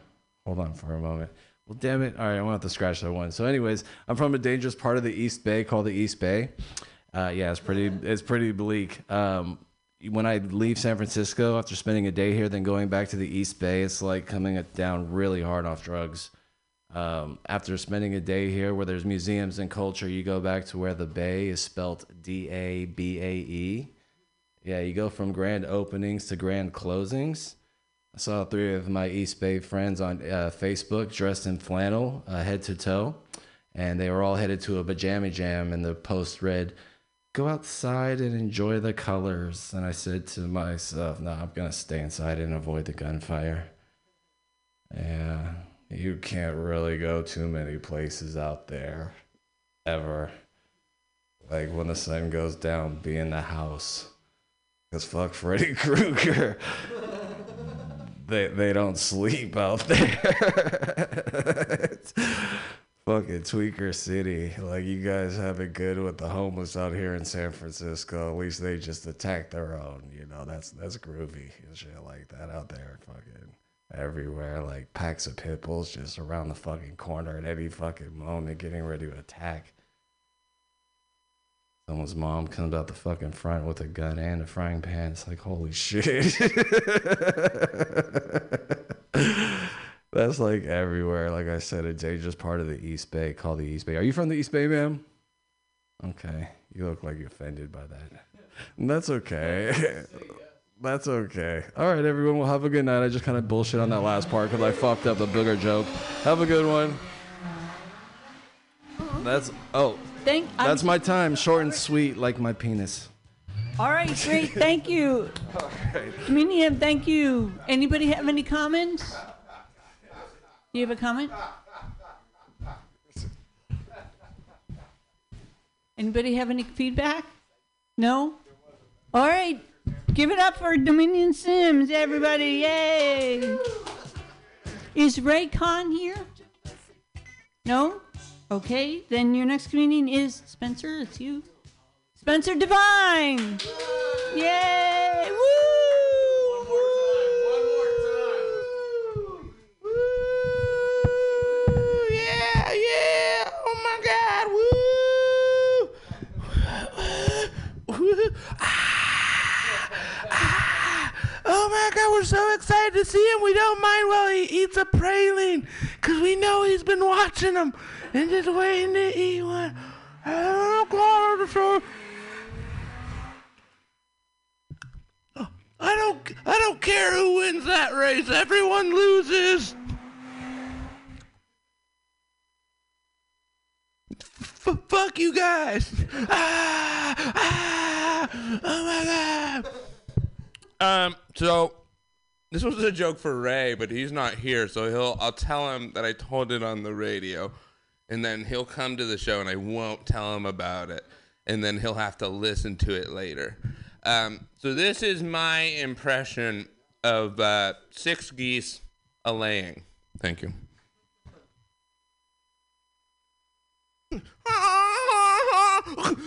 Hold on for a moment. Well, damn it. All right, I'm gonna have to scratch that one. So, anyways, I'm from a dangerous part of the East Bay called the East Bay. Uh, yeah, it's pretty. It's pretty bleak. Um, when I leave San Francisco after spending a day here, then going back to the East Bay, it's like coming down really hard off drugs. Um, after spending a day here, where there's museums and culture, you go back to where the Bay is spelt D A B A E. Yeah, you go from grand openings to grand closings. I saw three of my East Bay friends on uh, Facebook dressed in flannel, uh, head to toe, and they were all headed to a pajama jam. And the post read, "Go outside and enjoy the colors." And I said to myself, "No, I'm gonna stay inside and avoid the gunfire." Yeah, you can't really go too many places out there, ever. Like when the sun goes down, be in the house. Cause fuck Freddy Krueger they they don't sleep out there. Fucking tweaker city. Like you guys have it good with the homeless out here in San Francisco. At least they just attack their own. You know that's that's groovy and shit like that out there. Fucking everywhere. Like packs of pit bulls just around the fucking corner at any fucking moment, getting ready to attack. Someone's mom comes out the fucking front with a gun and a frying pan. It's like, holy shit. That's like everywhere. Like I said, a dangerous part of the East Bay called the East Bay. Are you from the East Bay, ma'am? Okay. You look like you're offended by that. That's okay. That's okay. All right, everyone. Well, have a good night. I just kind of bullshit on that last part because I fucked up the booger joke. Have a good one. That's oh. Thank. I'm- That's my time, short and sweet, like my penis. All right, great. Thank you. Comedian, thank you. Anybody have any comments? You have a comment? Anybody have any feedback? No? All right. Give it up for Dominion Sims, everybody. Yay. Is Ray Khan here? No? Okay, then your next comedian is Spencer. It's you. Spencer Divine. Yay! Woo! One more time. One more time. Woo! Yeah, yeah. Oh my God. Woo. Woo. Ah. Ah. Oh my God, we're so excited to see him. We don't mind while he eats a praline because we know he's been watching them and just waiting to eat one. Oh, God, it's so- I don't I don't care who wins that race. Everyone loses. F- fuck you guys. Ah, ah, oh my god. Um, so this was a joke for Ray, but he's not here, so he'll I'll tell him that I told it on the radio, and then he'll come to the show and I won't tell him about it, and then he'll have to listen to it later. Um, so this is my impression of uh, six geese a laying. Thank you.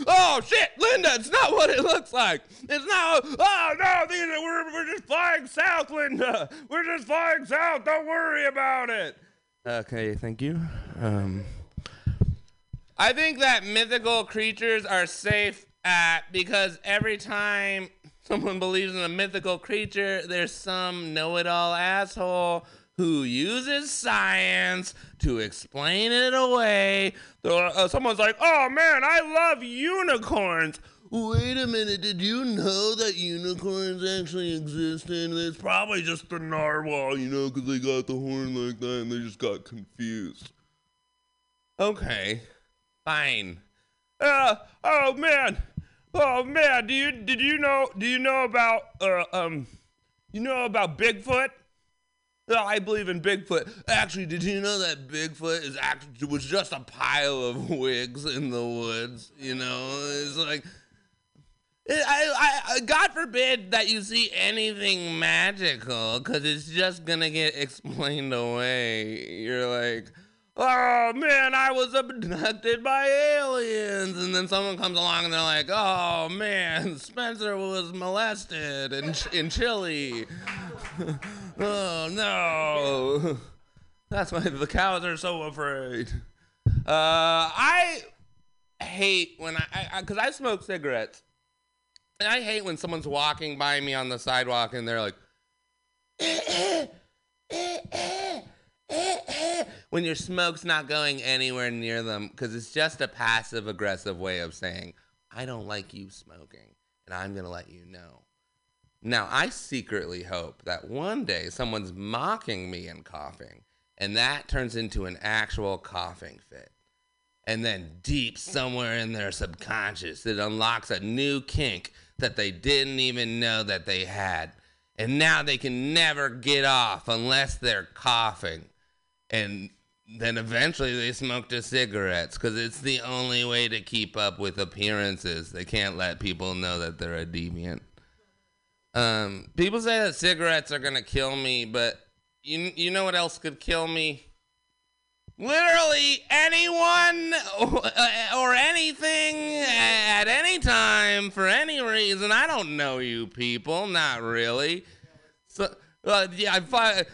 Oh shit, Linda! It's not what it looks like. It's not. Oh no, these are, we're we're just flying south, Linda. We're just flying south. Don't worry about it. Okay, thank you. Um, I think that mythical creatures are safe at because every time someone believes in a mythical creature, there's some know-it-all asshole who uses science to explain it away. Uh, someone's like, "Oh man, I love unicorns." Wait a minute, did you know that unicorns actually existed? It's probably just the narwhal, you know, because they got the horn like that and they just got confused. Okay, fine. Uh, oh man, oh man, do you did you know do you know about uh um you know about Bigfoot? Oh, I believe in Bigfoot. Actually, did you know that Bigfoot is actually was just a pile of wigs in the woods? You know, it's like. I, I, God forbid that you see anything magical, because it's just gonna get explained away. You're like, oh man, I was abducted by aliens, and then someone comes along and they're like, oh man, Spencer was molested in in Chile. oh no, that's why the cows are so afraid. Uh, I hate when I, because I, I smoke cigarettes. And I hate when someone's walking by me on the sidewalk and they're like, when your smoke's not going anywhere near them, because it's just a passive aggressive way of saying, I don't like you smoking, and I'm going to let you know. Now, I secretly hope that one day someone's mocking me and coughing, and that turns into an actual coughing fit. And then, deep somewhere in their subconscious, it unlocks a new kink that they didn't even know that they had. And now they can never get off unless they're coughing. And then eventually they smoke the cigarettes because it's the only way to keep up with appearances. They can't let people know that they're a deviant. Um, people say that cigarettes are gonna kill me, but you you know what else could kill me? Literally anyone or anything at any time for any reason. I don't know you people, not really. So. Uh, yeah, I,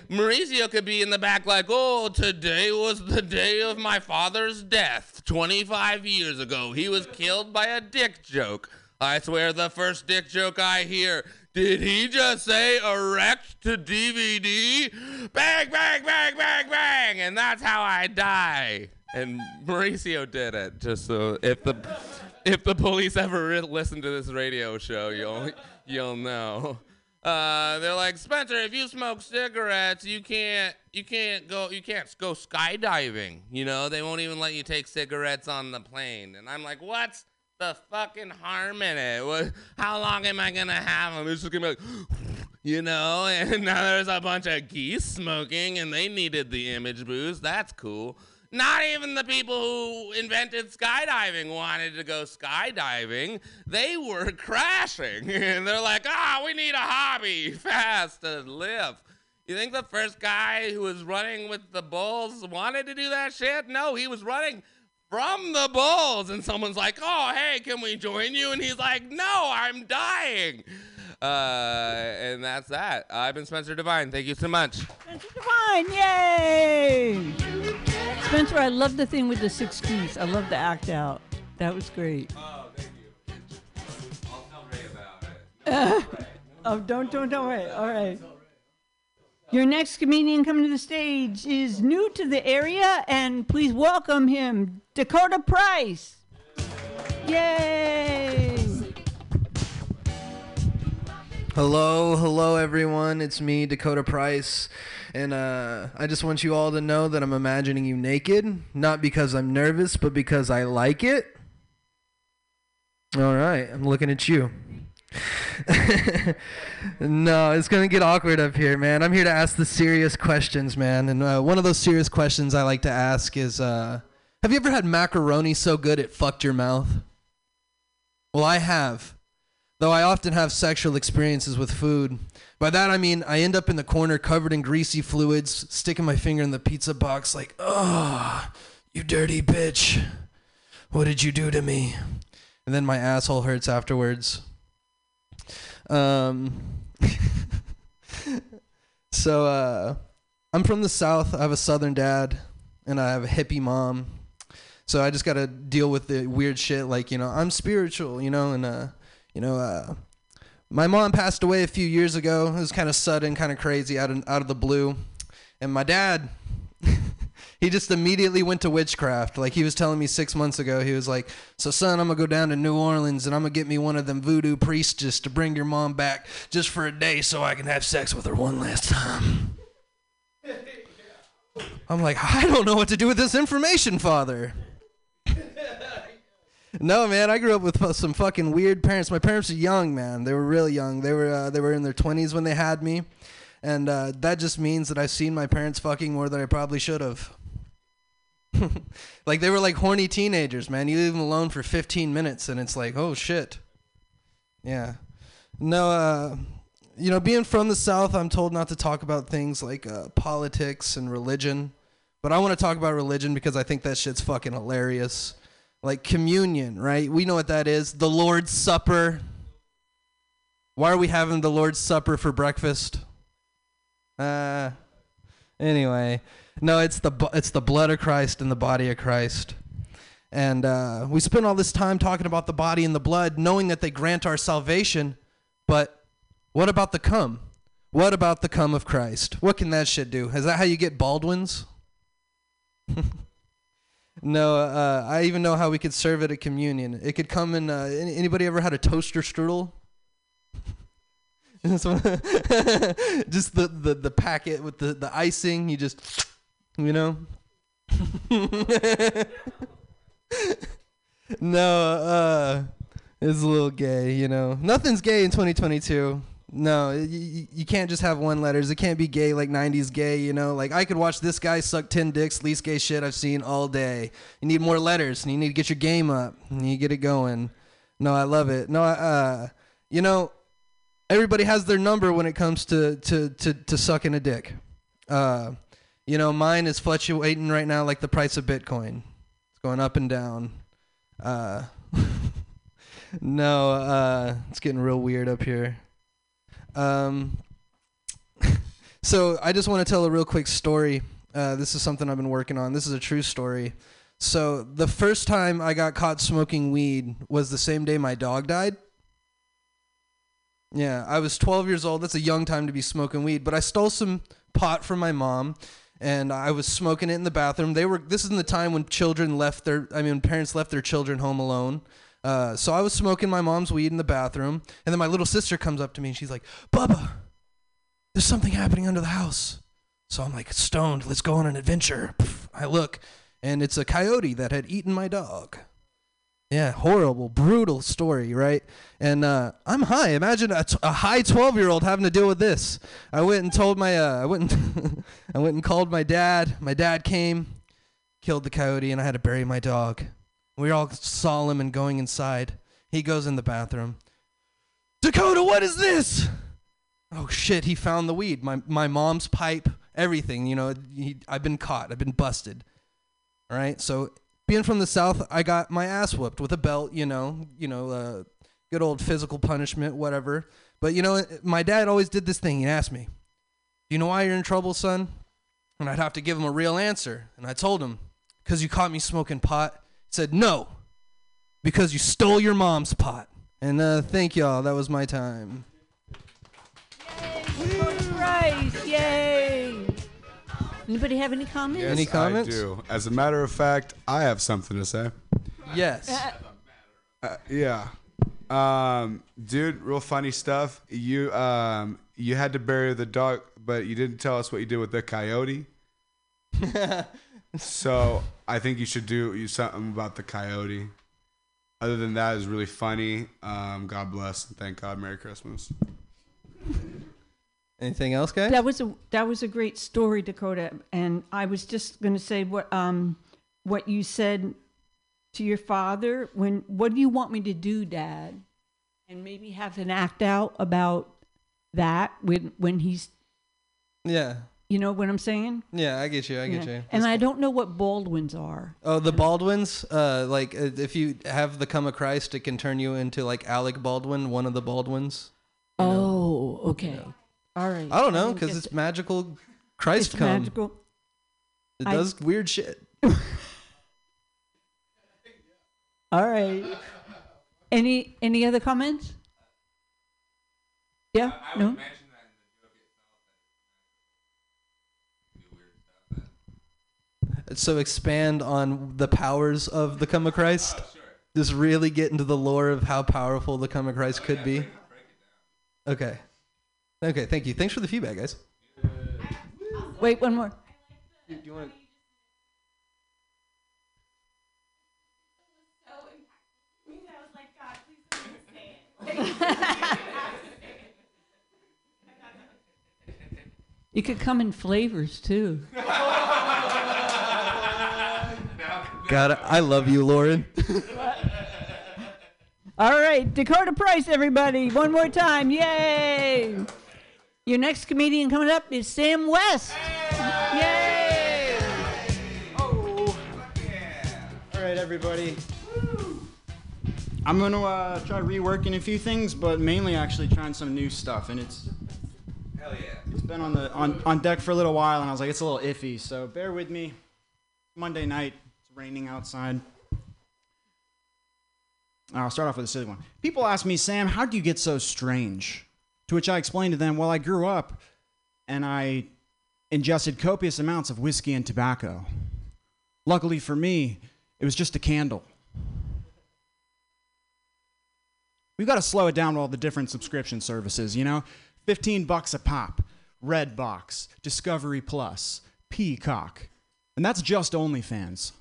Mauricio could be in the back like, oh, today was the day of my father's death 25 years ago. He was killed by a dick joke. I swear the first dick joke I hear did he just say erect to DVD? Bang, bang, bang, bang, bang, and that's how I die. And Mauricio did it. Just so if the if the police ever re- listen to this radio show, you'll you'll know. Uh, they're like Spencer, if you smoke cigarettes, you can't you can't go you can't go skydiving. You know they won't even let you take cigarettes on the plane. And I'm like, what's the fucking harm in it? What, how long am I gonna have them? It's just gonna be like, you know. And now there's a bunch of geese smoking, and they needed the image boost. That's cool. Not even the people who invented skydiving wanted to go skydiving. They were crashing. And they're like, ah, we need a hobby fast to live. You think the first guy who was running with the bulls wanted to do that shit? No, he was running from the bulls. And someone's like, oh, hey, can we join you? And he's like, no, I'm dying. Uh, and that's that. I've been Spencer Devine. Thank you so much. Spencer Devine, yay! Spencer, I love the thing with the six keys. I love the act out. That was great. Oh, thank you. I'll tell Ray about it. oh, don't, don't, don't worry. All right. Your next comedian coming to the stage is new to the area, and please welcome him, Dakota Price. Yay! Hello, hello everyone. It's me, Dakota Price, and uh, I just want you all to know that I'm imagining you naked, not because I'm nervous, but because I like it. All right, I'm looking at you. no, it's gonna get awkward up here, man. I'm here to ask the serious questions, man. And uh, one of those serious questions I like to ask is, uh, have you ever had macaroni so good it fucked your mouth? Well, I have. Though I often have sexual experiences with food. By that I mean I end up in the corner covered in greasy fluids, sticking my finger in the pizza box like, oh, you dirty bitch. What did you do to me? And then my asshole hurts afterwards. Um, so uh, I'm from the South. I have a Southern dad, and I have a hippie mom. So I just got to deal with the weird shit like, you know, I'm spiritual, you know, and, uh, you know, uh, my mom passed away a few years ago. It was kind of sudden, kind of crazy, out of, out of the blue. And my dad, he just immediately went to witchcraft. Like he was telling me six months ago, he was like, "So son, I'm gonna go down to New Orleans and I'm gonna get me one of them voodoo priests just to bring your mom back just for a day, so I can have sex with her one last time." I'm like, I don't know what to do with this information, father. No, man, I grew up with some fucking weird parents. My parents are young, man. They were really young. They were uh, they were in their 20s when they had me, and uh, that just means that I've seen my parents fucking more than I probably should have. like they were like horny teenagers, man. You leave them alone for 15 minutes, and it's like, oh shit. Yeah. No, uh, you know, being from the South, I'm told not to talk about things like uh, politics and religion. But I want to talk about religion because I think that shit's fucking hilarious. Like communion, right? We know what that is. The Lord's Supper. Why are we having the Lord's Supper for breakfast? Uh, anyway, no, it's the it's the blood of Christ and the body of Christ. And uh, we spend all this time talking about the body and the blood, knowing that they grant our salvation. But what about the come? What about the come of Christ? What can that shit do? Is that how you get Baldwins? no, uh, I even know how we could serve it at communion. It could come in. Uh, anybody ever had a toaster strudel? Just the, the, the packet with the, the icing. You just, you know. no, uh, it's a little gay, you know. Nothing's gay in 2022. No, you, you can't just have one letters. It can't be gay like 90s gay, you know. Like I could watch this guy suck 10 dicks, least gay shit I've seen all day. You need more letters and you need to get your game up and you get it going. No, I love it. No, uh, you know, everybody has their number when it comes to to to, to sucking a dick. Uh, you know, mine is fluctuating right now like the price of Bitcoin. It's going up and down. Uh, no, uh, it's getting real weird up here. Um, so I just want to tell a real quick story. Uh, this is something I've been working on. This is a true story. So the first time I got caught smoking weed was the same day my dog died. Yeah, I was 12 years old. That's a young time to be smoking weed. But I stole some pot from my mom, and I was smoking it in the bathroom. They were. This is in the time when children left their. I mean, parents left their children home alone. Uh, so I was smoking my mom's weed in the bathroom, and then my little sister comes up to me and she's like, "Bubba, there's something happening under the house." So I'm like, "Stoned, let's go on an adventure." I look, and it's a coyote that had eaten my dog. Yeah, horrible, brutal story, right? And uh, I'm high. Imagine a, t- a high 12 year old having to deal with this. I went and told my, uh, I went, and I went and called my dad. My dad came, killed the coyote, and I had to bury my dog. We were all solemn and going inside. He goes in the bathroom. Dakota, what is this? Oh shit! He found the weed. My my mom's pipe, everything. You know, he, I've been caught. I've been busted. All right. So being from the south, I got my ass whooped with a belt. You know, you know, uh, good old physical punishment, whatever. But you know, my dad always did this thing. He asked me, "Do you know why you're in trouble, son?" And I'd have to give him a real answer. And I told him, "Cause you caught me smoking pot." He said, "No, because you stole your mom's pot." And uh, thank y'all. That was my time. Yay! Christ, yay! Anybody have any comments? Yes, Any comments? I do. As a matter of fact, I have something to say. Yes. Uh, yeah. Um, dude, real funny stuff. You um, you had to bury the dog, but you didn't tell us what you did with the coyote. so I think you should do you something about the coyote. Other than that, is really funny. Um, God bless and thank God. Merry Christmas. Anything else, guys? That was a that was a great story, Dakota. And I was just going to say what um what you said to your father when what do you want me to do, Dad? And maybe have an act out about that when when he's Yeah. You know what I'm saying? Yeah, I get you. I get Yeah. you. And I don't know what Baldwins are. Oh, the Baldwins. Uh, like uh, if you have the come of Christ, it can turn you into like Alec Baldwin, one of the Baldwins. Oh, okay. All right. I don't know because it's magical. Christ it's come. magical. It I- does weird shit. All right. Any any other comments? Yeah. no. So expand on the powers of the come of Christ. Just really get into the lore of how powerful the come of Christ could be. Okay. Okay. Thank you. Thanks for the feedback, guys. Wait, one more. Do you want? It could come in flavors too. God, I love you, Lauren. All right, Dakota Price, everybody. One more time. Yay! Your next comedian coming up is Sam West. Yay! All right, everybody. I'm gonna uh, try reworking a few things, but mainly actually trying some new stuff. And it's Hell yeah. it's been on the on, on deck for a little while, and I was like, it's a little iffy. So bear with me. Monday night, it's raining outside. I'll start off with a silly one. People ask me, Sam, how do you get so strange? To which I explain to them, well, I grew up and I ingested copious amounts of whiskey and tobacco. Luckily for me, it was just a candle. We've got to slow it down with all the different subscription services, you know? 15 bucks a pop, Redbox, Discovery Plus, Peacock. And that's just OnlyFans.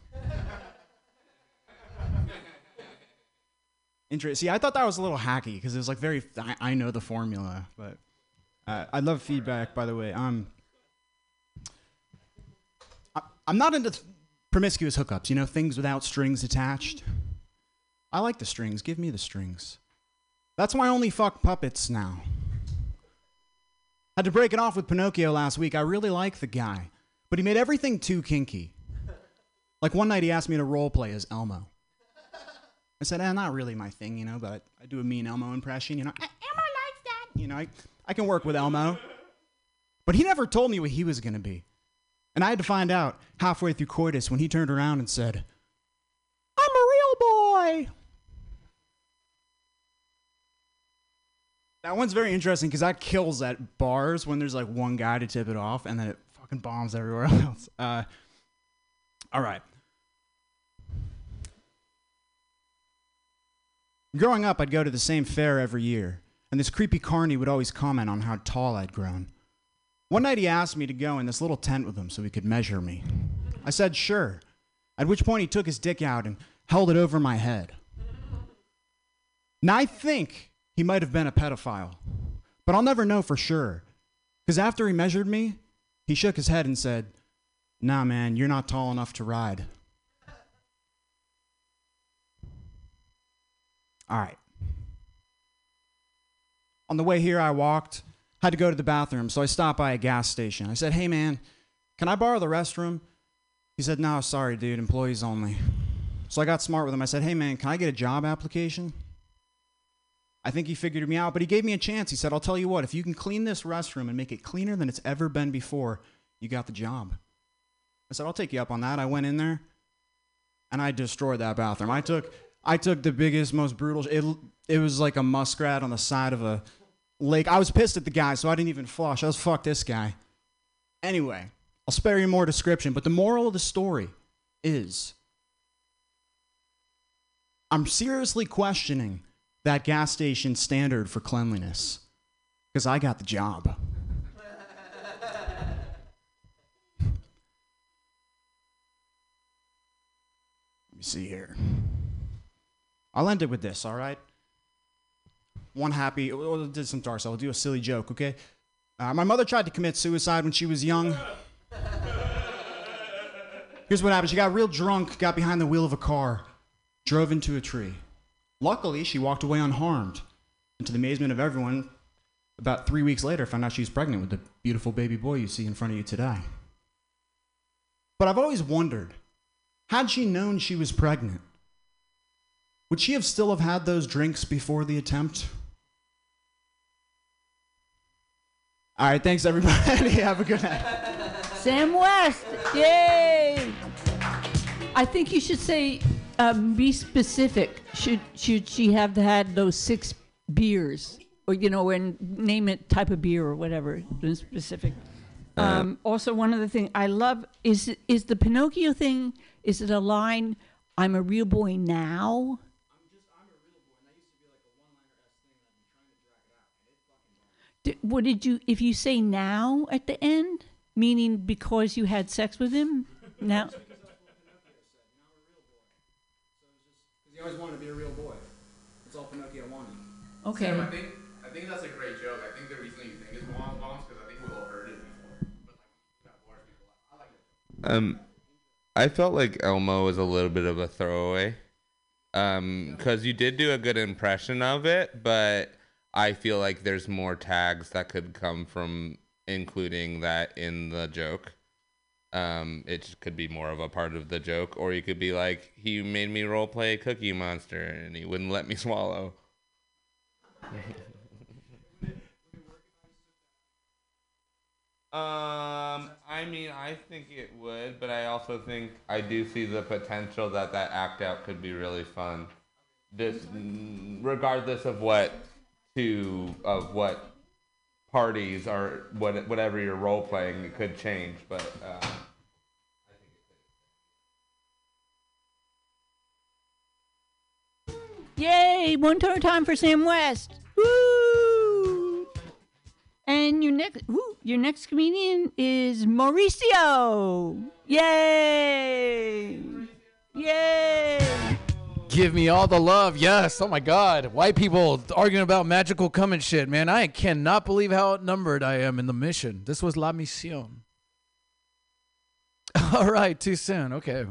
Interesting. See, I thought that was a little hacky because it was like very. I, I know the formula, but uh, I love feedback. By the way, um, I, I'm not into th- promiscuous hookups. You know, things without strings attached. I like the strings. Give me the strings. That's why I only fuck puppets now. Had to break it off with Pinocchio last week. I really like the guy, but he made everything too kinky. Like one night he asked me to role play as Elmo. I said, eh, not really my thing, you know, but I, do a mean Elmo impression, you know. "Eh, Elmo likes that. You know, I, I can work with Elmo. But he never told me what he was going to be. And I had to find out halfway through coitus when he turned around and said, I'm a real boy. That one's very interesting because that kills at bars when there's like one guy to tip it off and then it fucking bombs everywhere else. Uh, all right. Growing up, I'd go to the same fair every year, and this creepy carny would always comment on how tall I'd grown. One night he asked me to go in this little tent with him so he could measure me. I said sure, at which point he took his dick out and held it over my head. Now I think he might have been a pedophile, but I'll never know for sure. Because after he measured me, he shook his head and said, Nah, man, you're not tall enough to ride. All right. On the way here, I walked, had to go to the bathroom, so I stopped by a gas station. I said, Hey, man, can I borrow the restroom? He said, No, sorry, dude, employees only. So I got smart with him. I said, Hey, man, can I get a job application? I think he figured me out, but he gave me a chance. He said, I'll tell you what, if you can clean this restroom and make it cleaner than it's ever been before, you got the job. I said, I'll take you up on that. I went in there and I destroyed that bathroom. I took I took the biggest, most brutal it it was like a muskrat on the side of a lake. I was pissed at the guy, so I didn't even flush. I was fuck this guy. Anyway, I'll spare you more description, but the moral of the story is I'm seriously questioning that gas station standard for cleanliness because I got the job. Me see here. I'll end it with this, all right? One happy, we'll do some dark side. We'll do a silly joke, okay? Uh, my mother tried to commit suicide when she was young. Here's what happened she got real drunk, got behind the wheel of a car, drove into a tree. Luckily, she walked away unharmed. And to the amazement of everyone, about three weeks later, found out she was pregnant with the beautiful baby boy you see in front of you today. But I've always wondered had she known she was pregnant, would she have still have had those drinks before the attempt? All right, thanks everybody. have a good night. Sam West. Yay! I think you should say, um, be specific. Should should she have had those six beers, or you know, and name it type of beer or whatever, be specific. Um, also, one other thing I love is is the Pinocchio thing. Is it a line? I'm a real boy now. What did you? If you say now at the end, meaning because you had sex with him, now. He always wanted to be a real boy. That's all Pinocchio wanted. Okay. Sam, I think I think that's a great joke. I think the reason you think it's mom bombs because I think we've all heard it before. Um, I felt like Elmo was a little bit of a throwaway. Um, because you did do a good impression of it, but I feel like there's more tags that could come from including that in the joke. Um, it could be more of a part of the joke, or you could be like, he made me role play a Cookie Monster and he wouldn't let me swallow. Um, I mean, I think it would, but I also think I do see the potential that that act out could be really fun. This, regardless of what to of what parties or what whatever you're role playing, it could change. But uh, Yay! One more time for Sam West. Woo! And your next, woo, your next comedian is Mauricio. Yay! Yay! Give me all the love. Yes. Oh my God. White people arguing about magical cum and shit, man. I cannot believe how outnumbered I am in the mission. This was La Mission. All right. Too soon. Okay.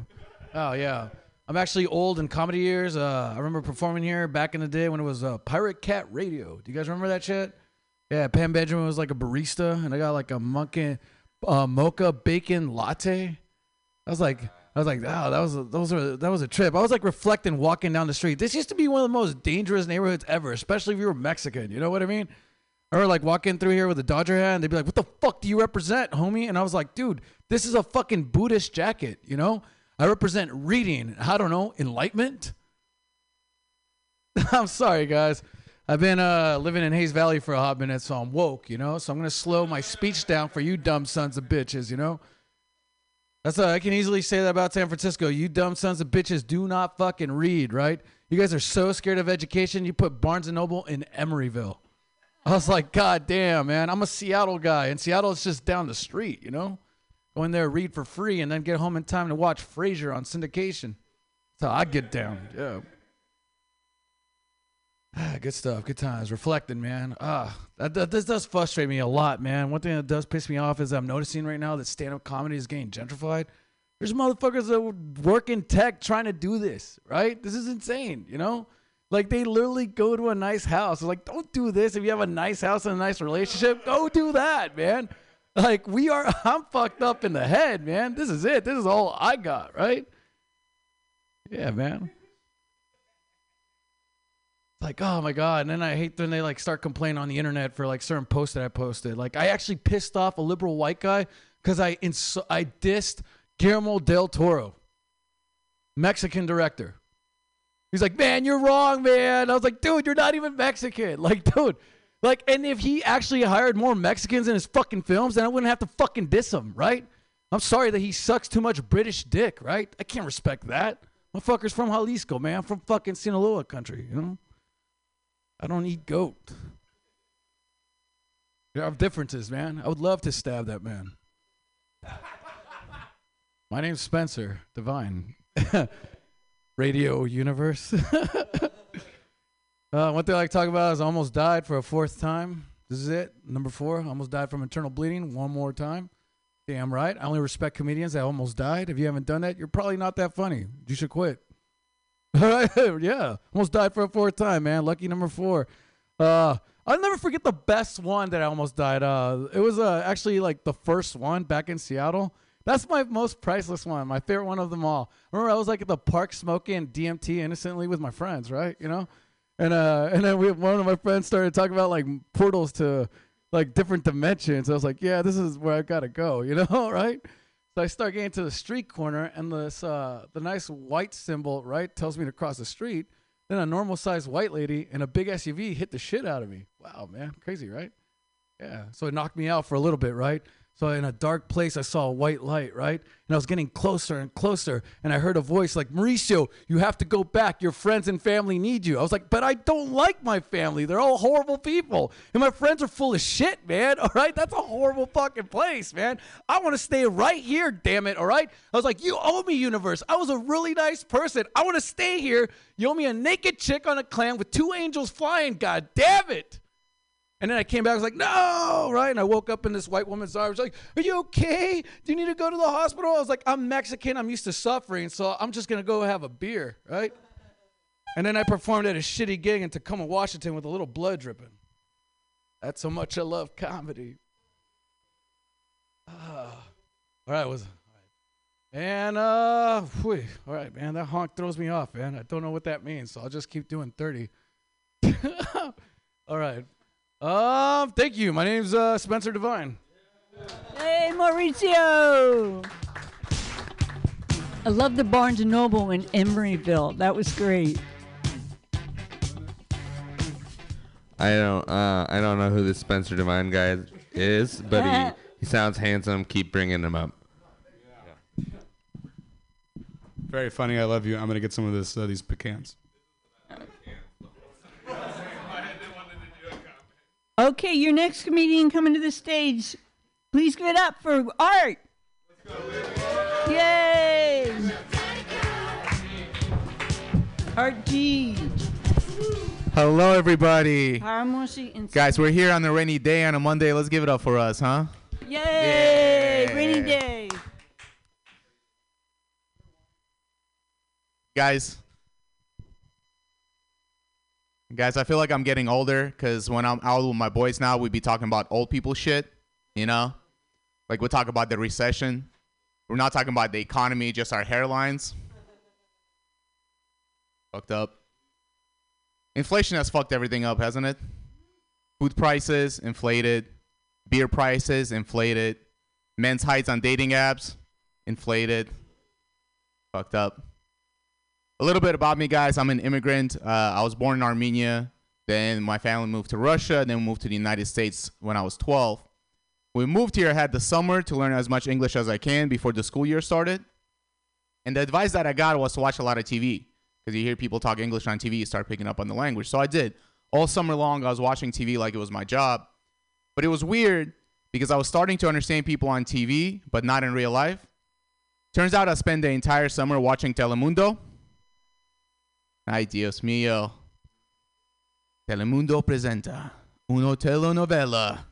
Oh, yeah. I'm actually old in comedy years. Uh, I remember performing here back in the day when it was uh, Pirate Cat Radio. Do you guys remember that shit? Yeah. Pam Benjamin was like a barista, and I got like a monkey, uh, mocha bacon latte. I was like, I was like, oh, that was a, those are that was a trip. I was like reflecting walking down the street. This used to be one of the most dangerous neighborhoods ever, especially if you were Mexican. You know what I mean? Or like walking through here with a Dodger hat, and they'd be like, "What the fuck do you represent, homie?" And I was like, "Dude, this is a fucking Buddhist jacket. You know, I represent reading. I don't know, enlightenment." I'm sorry, guys. I've been uh, living in Hayes Valley for a hot minute, so I'm woke. You know, so I'm gonna slow my speech down for you dumb sons of bitches. You know. That's a, I can easily say that about San Francisco. You dumb sons of bitches do not fucking read, right? You guys are so scared of education. You put Barnes and Noble in Emeryville. I was like, God damn, man. I'm a Seattle guy, and Seattle is just down the street, you know? Go in there, read for free, and then get home in time to watch Frasier on syndication. That's how I get down. Yeah. Good stuff. Good times. Reflecting, man. Ah, that, that, this does frustrate me a lot, man. One thing that does piss me off is I'm noticing right now that stand up comedy is getting gentrified. There's motherfuckers that work in tech trying to do this, right? This is insane, you know? Like they literally go to a nice house. It's like, don't do this. If you have a nice house and a nice relationship, go do that, man. Like we are, I'm fucked up in the head, man. This is it. This is all I got, right? Yeah, man like oh my god. And then i hate when they like start complaining on the internet for like certain posts that i posted. Like i actually pissed off a liberal white guy because i ins- i dissed guillermo del toro mexican director. He's like man you're wrong man. I was like dude you're not even mexican. Like dude like and if he actually hired more mexicans in his fucking films then i wouldn't have to fucking diss him right? I'm sorry that he sucks too much british dick right? I can't respect that. Motherfucker's from jalisco man. I'm from fucking sinaloa country you know I don't eat goat. There are differences, man. I would love to stab that man. My name's Spencer Divine. Radio Universe. uh, one thing I like to talk about is I almost died for a fourth time. This is it. Number four. Almost died from internal bleeding one more time. Damn right. I only respect comedians that almost died. If you haven't done that, you're probably not that funny. You should quit. yeah, almost died for a fourth time, man. Lucky number four. Uh, I'll never forget the best one that I almost died. Uh, it was uh, actually like the first one back in Seattle. That's my most priceless one, my favorite one of them all. Remember, I was like at the park smoking DMT innocently with my friends, right? You know, and uh, and then we one of my friends started talking about like portals to like different dimensions. I was like, yeah, this is where I gotta go, you know, right? So I start getting to the street corner, and this uh, the nice white symbol right tells me to cross the street. Then a normal sized white lady in a big SUV hit the shit out of me. Wow, man, crazy, right? Yeah. So it knocked me out for a little bit, right? So in a dark place, I saw a white light, right? And I was getting closer and closer, and I heard a voice like, Mauricio, you have to go back. Your friends and family need you. I was like, but I don't like my family. They're all horrible people. And my friends are full of shit, man. All right? That's a horrible fucking place, man. I want to stay right here, damn it. All right? I was like, you owe me, universe. I was a really nice person. I want to stay here. You owe me a naked chick on a clam with two angels flying. God damn it. And then I came back, I was like, no, right? And I woke up in this white woman's arms, like, are you okay? Do you need to go to the hospital? I was like, I'm Mexican, I'm used to suffering, so I'm just gonna go have a beer, right? And then I performed at a shitty gig in Tacoma, Washington with a little blood dripping. That's how much I love comedy. Ah. all right, was and uh, whew, all right, man, that honk throws me off, man. I don't know what that means, so I'll just keep doing 30. all right. Um, thank you. My name's uh, Spencer Devine. Hey, Mauricio! I love the Barnes and Noble in Emeryville. That was great. I don't. Uh, I don't know who this Spencer Devine guy is, but he he sounds handsome. Keep bringing him up. Very funny. I love you. I'm gonna get some of this uh, these pecans. Okay, your next comedian coming to the stage. Please give it up for Art. Yay! Art G. Hello, everybody. Guys, we're here on a rainy day on a Monday. Let's give it up for us, huh? Yay! Rainy day. Guys, guys, I feel like I'm getting older because when I'm out with my boys now, we be talking about old people shit, you know? Like we talk about the recession. We're not talking about the economy, just our hairlines. Fucked up. Inflation has fucked everything up, hasn't it? Food prices inflated, beer prices inflated, men's heights on dating apps inflated. Fucked up. A little bit about me, guys. I'm an immigrant. Uh, I was born in Armenia. Then my family moved to Russia. Then moved to the United States when I was 12. We moved here. I had the summer to learn as much English as I can before the school year started. And the advice that I got was to watch a lot of TV because you hear people talk English on TV, you start picking up on the language. So I did. All summer long, I was watching TV like it was my job. But it was weird because I was starting to understand people on TV, but not in real life. Turns out I spent the entire summer watching Telemundo. Ay, Dios mío. Telemundo presenta una telenovela.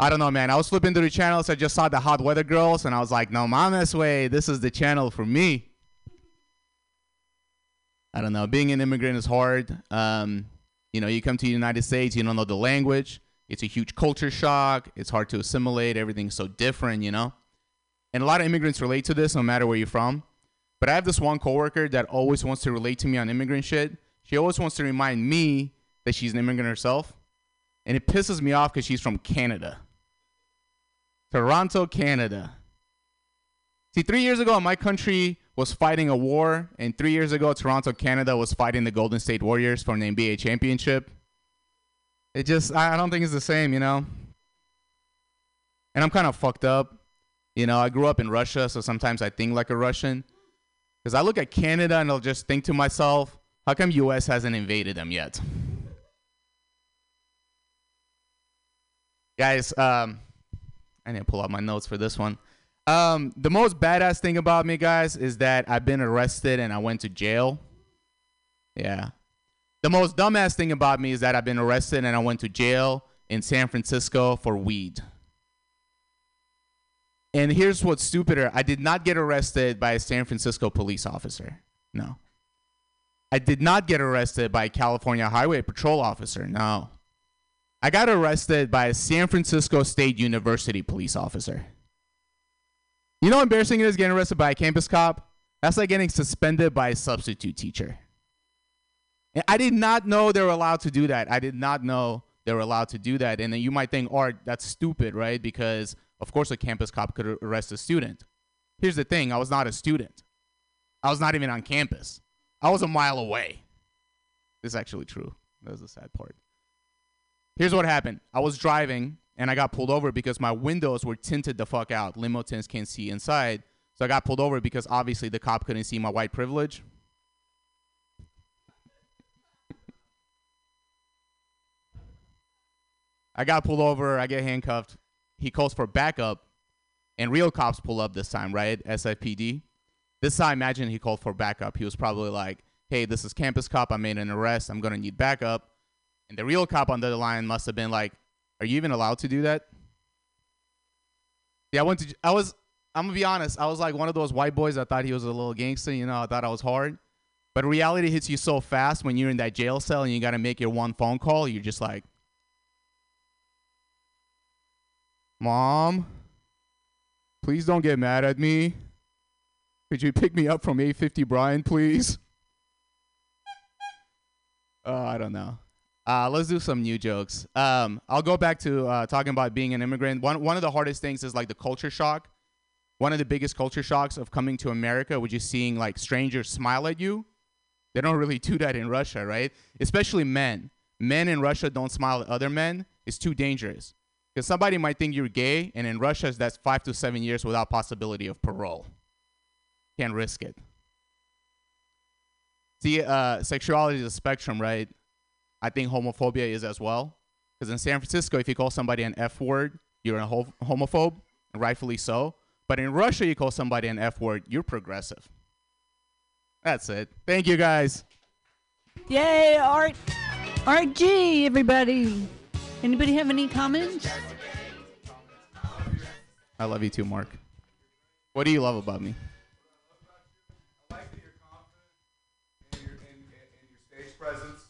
I don't know, man. I was flipping through the channels. I just saw the Hot Weather Girls, and I was like, no mames, way. This is the channel for me. I don't know. Being an immigrant is hard. Um, you know, you come to the United States, you don't know the language. It's a huge culture shock. It's hard to assimilate. Everything's so different, you know? And a lot of immigrants relate to this no matter where you're from. But I have this one coworker that always wants to relate to me on immigrant shit. She always wants to remind me that she's an immigrant herself. And it pisses me off because she's from Canada. Toronto, Canada. See, three years ago, my country was fighting a war, and three years ago, Toronto, Canada was fighting the Golden State Warriors for an NBA championship. It just, I don't think it's the same, you know? And I'm kind of fucked up. You know, I grew up in Russia, so sometimes I think like a Russian. Because I look at Canada and I'll just think to myself, how come US hasn't invaded them yet? Guys, um, I need to pull out my notes for this one. Um, the most badass thing about me, guys, is that I've been arrested and I went to jail. Yeah. The most dumbass thing about me is that I've been arrested and I went to jail in San Francisco for weed. And here's what's stupider I did not get arrested by a San Francisco police officer. No. I did not get arrested by a California Highway Patrol officer. No. I got arrested by a San Francisco State University police officer. You know how embarrassing it is getting arrested by a campus cop? That's like getting suspended by a substitute teacher. And I did not know they were allowed to do that. I did not know they were allowed to do that. And then you might think, Art, that's stupid, right? Because, of course, a campus cop could arrest a student. Here's the thing I was not a student, I was not even on campus, I was a mile away. This is actually true. That was the sad part. Here's what happened I was driving and I got pulled over because my windows were tinted the fuck out. Limo tints can't see inside. So I got pulled over because obviously the cop couldn't see my white privilege. I got pulled over. I get handcuffed. He calls for backup, and real cops pull up this time, right? SFPD. This time, imagine he called for backup. He was probably like, "Hey, this is campus cop. I made an arrest. I'm gonna need backup." And the real cop on the line must have been like, "Are you even allowed to do that?" Yeah, I went to. I was. I'm gonna be honest. I was like one of those white boys I thought he was a little gangster. You know, I thought I was hard. But reality hits you so fast when you're in that jail cell and you gotta make your one phone call. You're just like, "Mom, please don't get mad at me. Could you pick me up from 850 Bryant, please?" Uh, I don't know. Uh, let's do some new jokes. Um, I'll go back to uh, talking about being an immigrant. One one of the hardest things is like the culture shock. One of the biggest culture shocks of coming to America, which is seeing like strangers smile at you. They don't really do that in Russia, right? Especially men. Men in Russia don't smile at other men. It's too dangerous because somebody might think you're gay, and in Russia, that's five to seven years without possibility of parole. Can't risk it. See, uh, sexuality is a spectrum, right? I think homophobia is as well. Because in San Francisco, if you call somebody an F word, you're a ho- homophobe, rightfully so. But in Russia, you call somebody an F word, you're progressive. That's it. Thank you, guys. Yay, Art G, everybody. Anybody have any comments? I love you too, Mark. What do you love about me? I like your confidence and your stage presence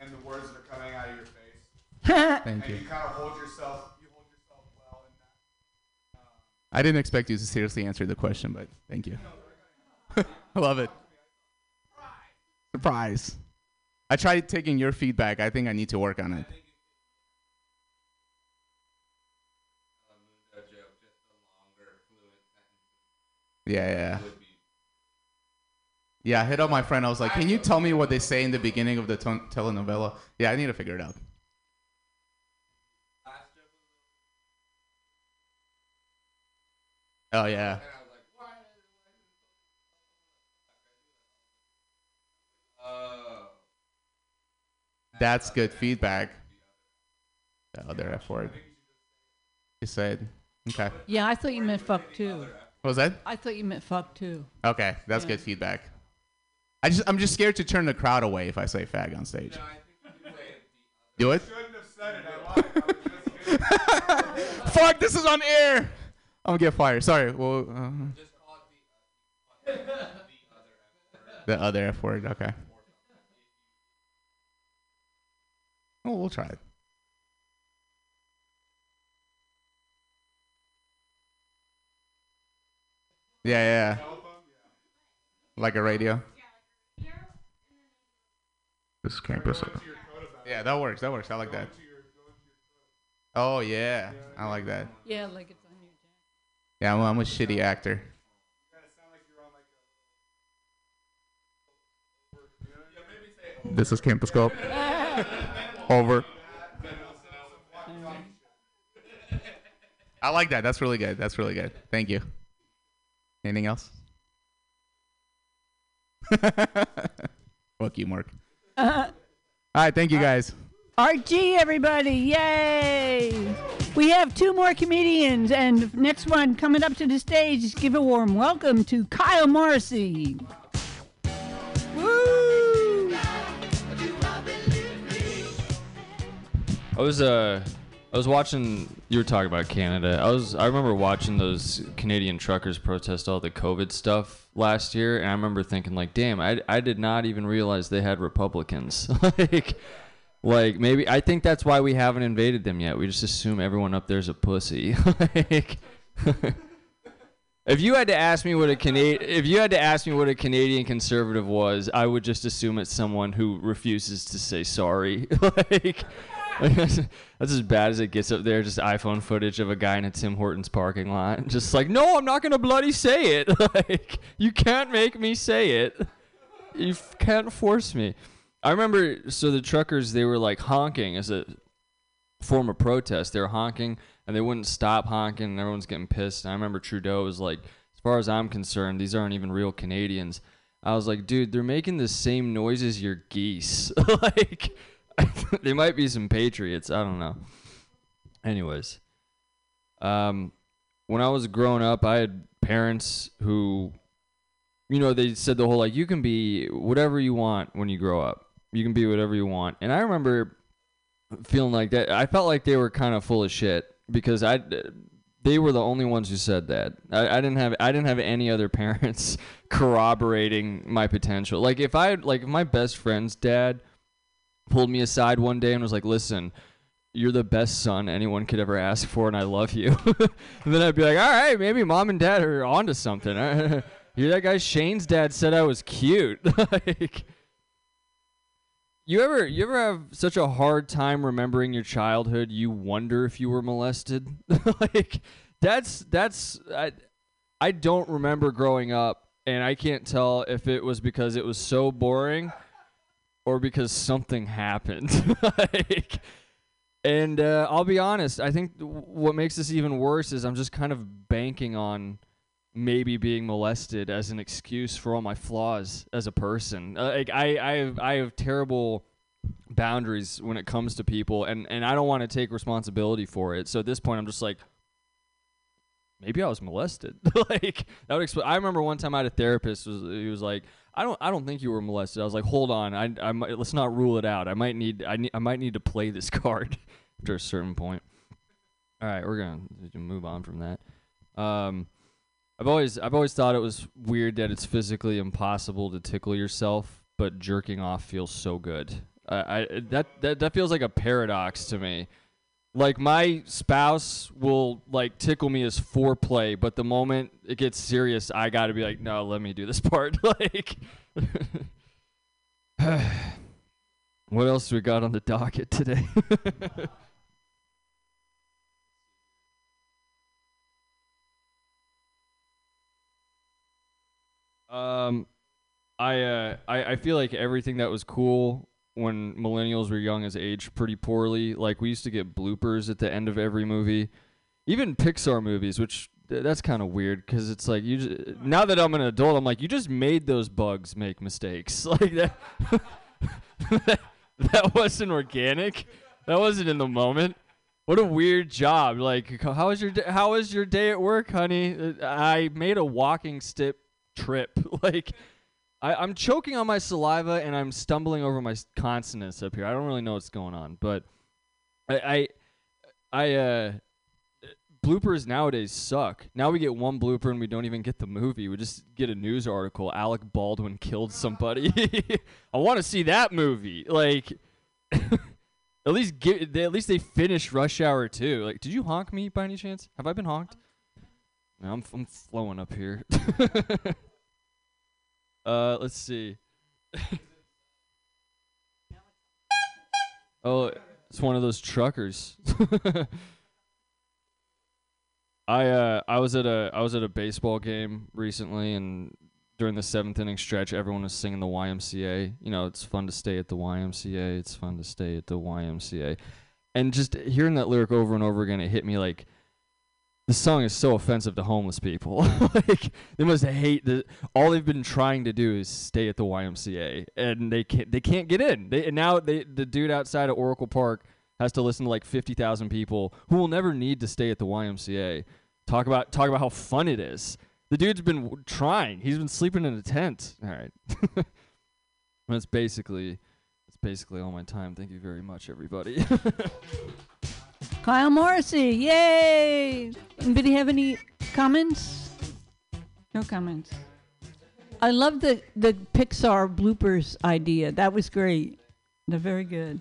and the words that are coming out of your face. Thank and you. you kind of hold yourself. You hold yourself well that. I didn't expect you to seriously answer the question, but thank you. I love it. Surprise. I tried taking your feedback. I think I need to work on it. Yeah, yeah. Yeah, I hit up my friend. I was like, "Can you tell me what they say in the beginning of the ton- telenovela?" Yeah, I need to figure it out. Oh yeah. That's good feedback. Oh, the other F word. You said, okay. Yeah, I thought you meant fuck too. What was that? I thought you meant fuck too. Okay, that's good feedback. I just I'm just scared to turn the crowd away if I say fag on stage. Do it. Fuck! This is on air. I'm gonna get fired. Sorry. Well, uh, the other F word. Okay. Oh, we'll try it. Yeah, yeah. Like a radio. This campus. Yeah, that works. That works. I like that. Oh yeah, I like that. Yeah, like it's on your Yeah, I'm, I'm a shitty actor. This is Campus Scope. Over. I like that. That's really good. That's really good. Thank you. Anything else? Fuck you, Mark. Uh, All right, thank you guys. Art G, everybody. Yay! We have two more comedians, and next one coming up to the stage, give a warm welcome to Kyle Morrissey. Woo! I was uh I was watching you were talking about Canada. I was I remember watching those Canadian truckers protest all the COVID stuff last year and I remember thinking like damn, I I did not even realize they had Republicans. like like maybe I think that's why we haven't invaded them yet. We just assume everyone up there's a pussy. like If you had to ask me what a Canadian, if you had to ask me what a Canadian conservative was, I would just assume it's someone who refuses to say sorry. like, that's, as bad as it gets up there. Just iPhone footage of a guy in a Tim Hortons parking lot, just like, no, I'm not gonna bloody say it. like, you can't make me say it. You f- can't force me. I remember. So the truckers, they were like honking as a form of protest. They were honking and they wouldn't stop honking and everyone's getting pissed. And I remember Trudeau was like, as far as I'm concerned, these aren't even real Canadians. I was like, dude, they're making the same noise as your geese. like, they might be some patriots. I don't know. Anyways, um, when I was growing up, I had parents who, you know, they said the whole like, you can be whatever you want when you grow up. You can be whatever you want. And I remember feeling like that. I felt like they were kind of full of shit because I they were the only ones who said that. I, I didn't have I didn't have any other parents corroborating my potential. Like if I like if my best friend's dad pulled me aside one day and was like, "Listen, you're the best son anyone could ever ask for, and I love you." and then I'd be like, "All right, maybe mom and dad are onto something." Hear that guy Shane's dad said I was cute. like, you ever you ever have such a hard time remembering your childhood you wonder if you were molested? like that's that's I I don't remember growing up and I can't tell if it was because it was so boring or because something happened. like and uh, I'll be honest, I think what makes this even worse is I'm just kind of banking on maybe being molested as an excuse for all my flaws as a person. Uh, like I, I have, I have terrible boundaries when it comes to people, and and I don't want to take responsibility for it. So at this point, I'm just like, maybe I was molested. like that would explain. I remember one time I had a therapist was he was like, I don't I don't think you were molested. I was like, hold on, I I let's not rule it out. I might need I need I might need to play this card after a certain point. All right, we're gonna move on from that. Um, I've always I've always thought it was weird that it's physically impossible to tickle yourself, but jerking off feels so good. I, I that, that that feels like a paradox to me. Like my spouse will like tickle me as foreplay, but the moment it gets serious, I got to be like, no, let me do this part. like, what else we got on the docket today? Um, I uh, I I feel like everything that was cool when millennials were young has aged pretty poorly. Like we used to get bloopers at the end of every movie, even Pixar movies, which that's kind of weird because it's like you. Just, now that I'm an adult, I'm like you just made those bugs make mistakes like that. that, that wasn't organic. That wasn't in the moment. What a weird job. Like, how was your day, how was your day at work, honey? Uh, I made a walking stick trip. like, I, I'm choking on my saliva and I'm stumbling over my consonants up here. I don't really know what's going on, but I, I, I uh, bloopers nowadays suck. Now we get one blooper and we don't even get the movie. We just get a news article. Alec Baldwin killed somebody. I want to see that movie. Like, at least get. They, at least they finished Rush Hour too. Like, did you honk me by any chance? Have I been honked? I'm I'm flowing up here. uh, let's see. oh, it's one of those truckers. I uh I was at a I was at a baseball game recently and during the seventh inning stretch everyone was singing the YMCA. You know, it's fun to stay at the YMCA, it's fun to stay at the YMCA. And just hearing that lyric over and over again, it hit me like the song is so offensive to homeless people. like they must hate the all they've been trying to do is stay at the YMCA and they can't they can't get in. They and now they the dude outside of Oracle Park has to listen to like 50,000 people who will never need to stay at the YMCA. Talk about talk about how fun it is. The dude's been trying. He's been sleeping in a tent. All right. That's basically that's basically all my time. Thank you very much everybody. Kyle Morrissey, yay! Anybody have any comments? No comments. I love the the Pixar bloopers idea. That was great. They're very good.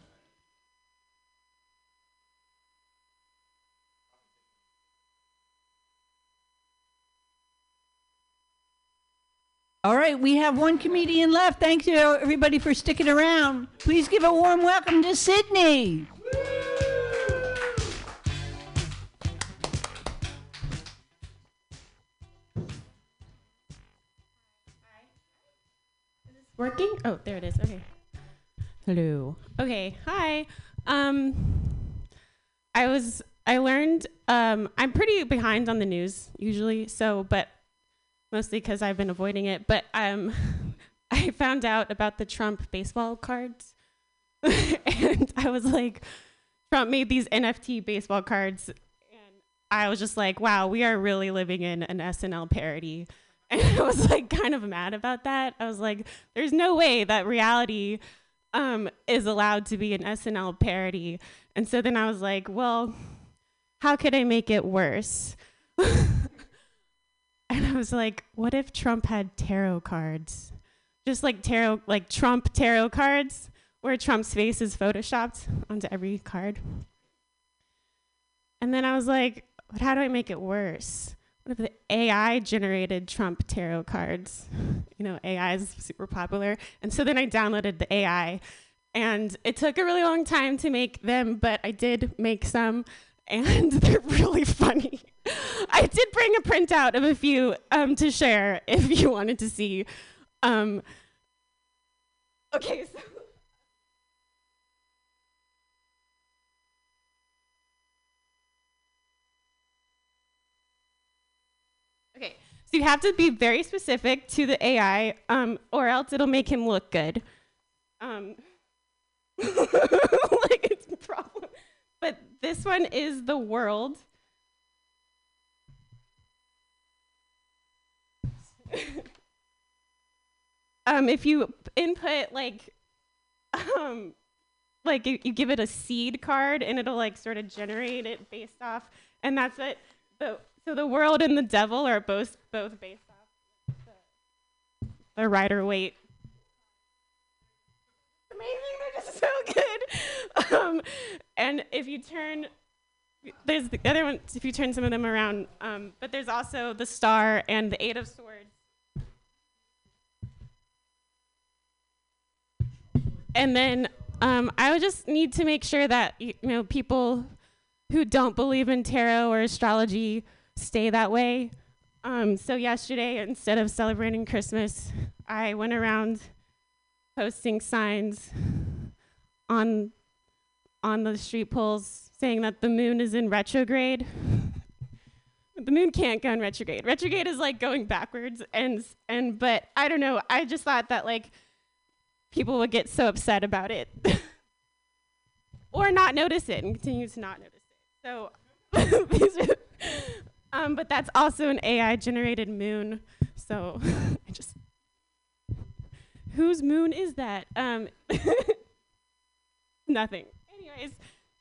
All right, we have one comedian left. Thank you, everybody, for sticking around. Please give a warm welcome to Sydney. Working? Oh, there it is. Okay. Hello. Okay. Hi. Um, I was. I learned. Um, I'm pretty behind on the news usually. So, but mostly because I've been avoiding it. But um, I found out about the Trump baseball cards, and I was like, Trump made these NFT baseball cards, and I was just like, wow, we are really living in an SNL parody. And I was like kind of mad about that. I was like, there's no way that reality um, is allowed to be an SNL parody. And so then I was like, well, how could I make it worse? and I was like, what if Trump had tarot cards? Just like tarot, like Trump tarot cards, where Trump's face is photoshopped onto every card. And then I was like, but how do I make it worse? If the AI generated Trump tarot cards? You know, AI is super popular. And so then I downloaded the AI. And it took a really long time to make them, but I did make some. And they're really funny. I did bring a printout of a few um, to share if you wanted to see. Um, okay, so. Okay, so you have to be very specific to the AI, um, or else it'll make him look good. Um, like it's a problem. But this one is the world. um, if you input like, um, like you, you give it a seed card and it'll like sort of generate it based off, and that's it. The so the world and the devil are both both based off the, Rider Waite. Amazing, they're just so good. Um, and if you turn, there's the other ones. If you turn some of them around, um, but there's also the Star and the Eight of Swords. And then um, I would just need to make sure that you know people who don't believe in tarot or astrology stay that way. Um, so yesterday, instead of celebrating Christmas, I went around posting signs on on the street poles saying that the moon is in retrograde. the moon can't go in retrograde. Retrograde is like going backwards, and and but I don't know. I just thought that like people would get so upset about it, or not notice it and continue to not notice it. So these are um, but that's also an AI generated moon. So I just whose moon is that? Um, nothing. Anyways,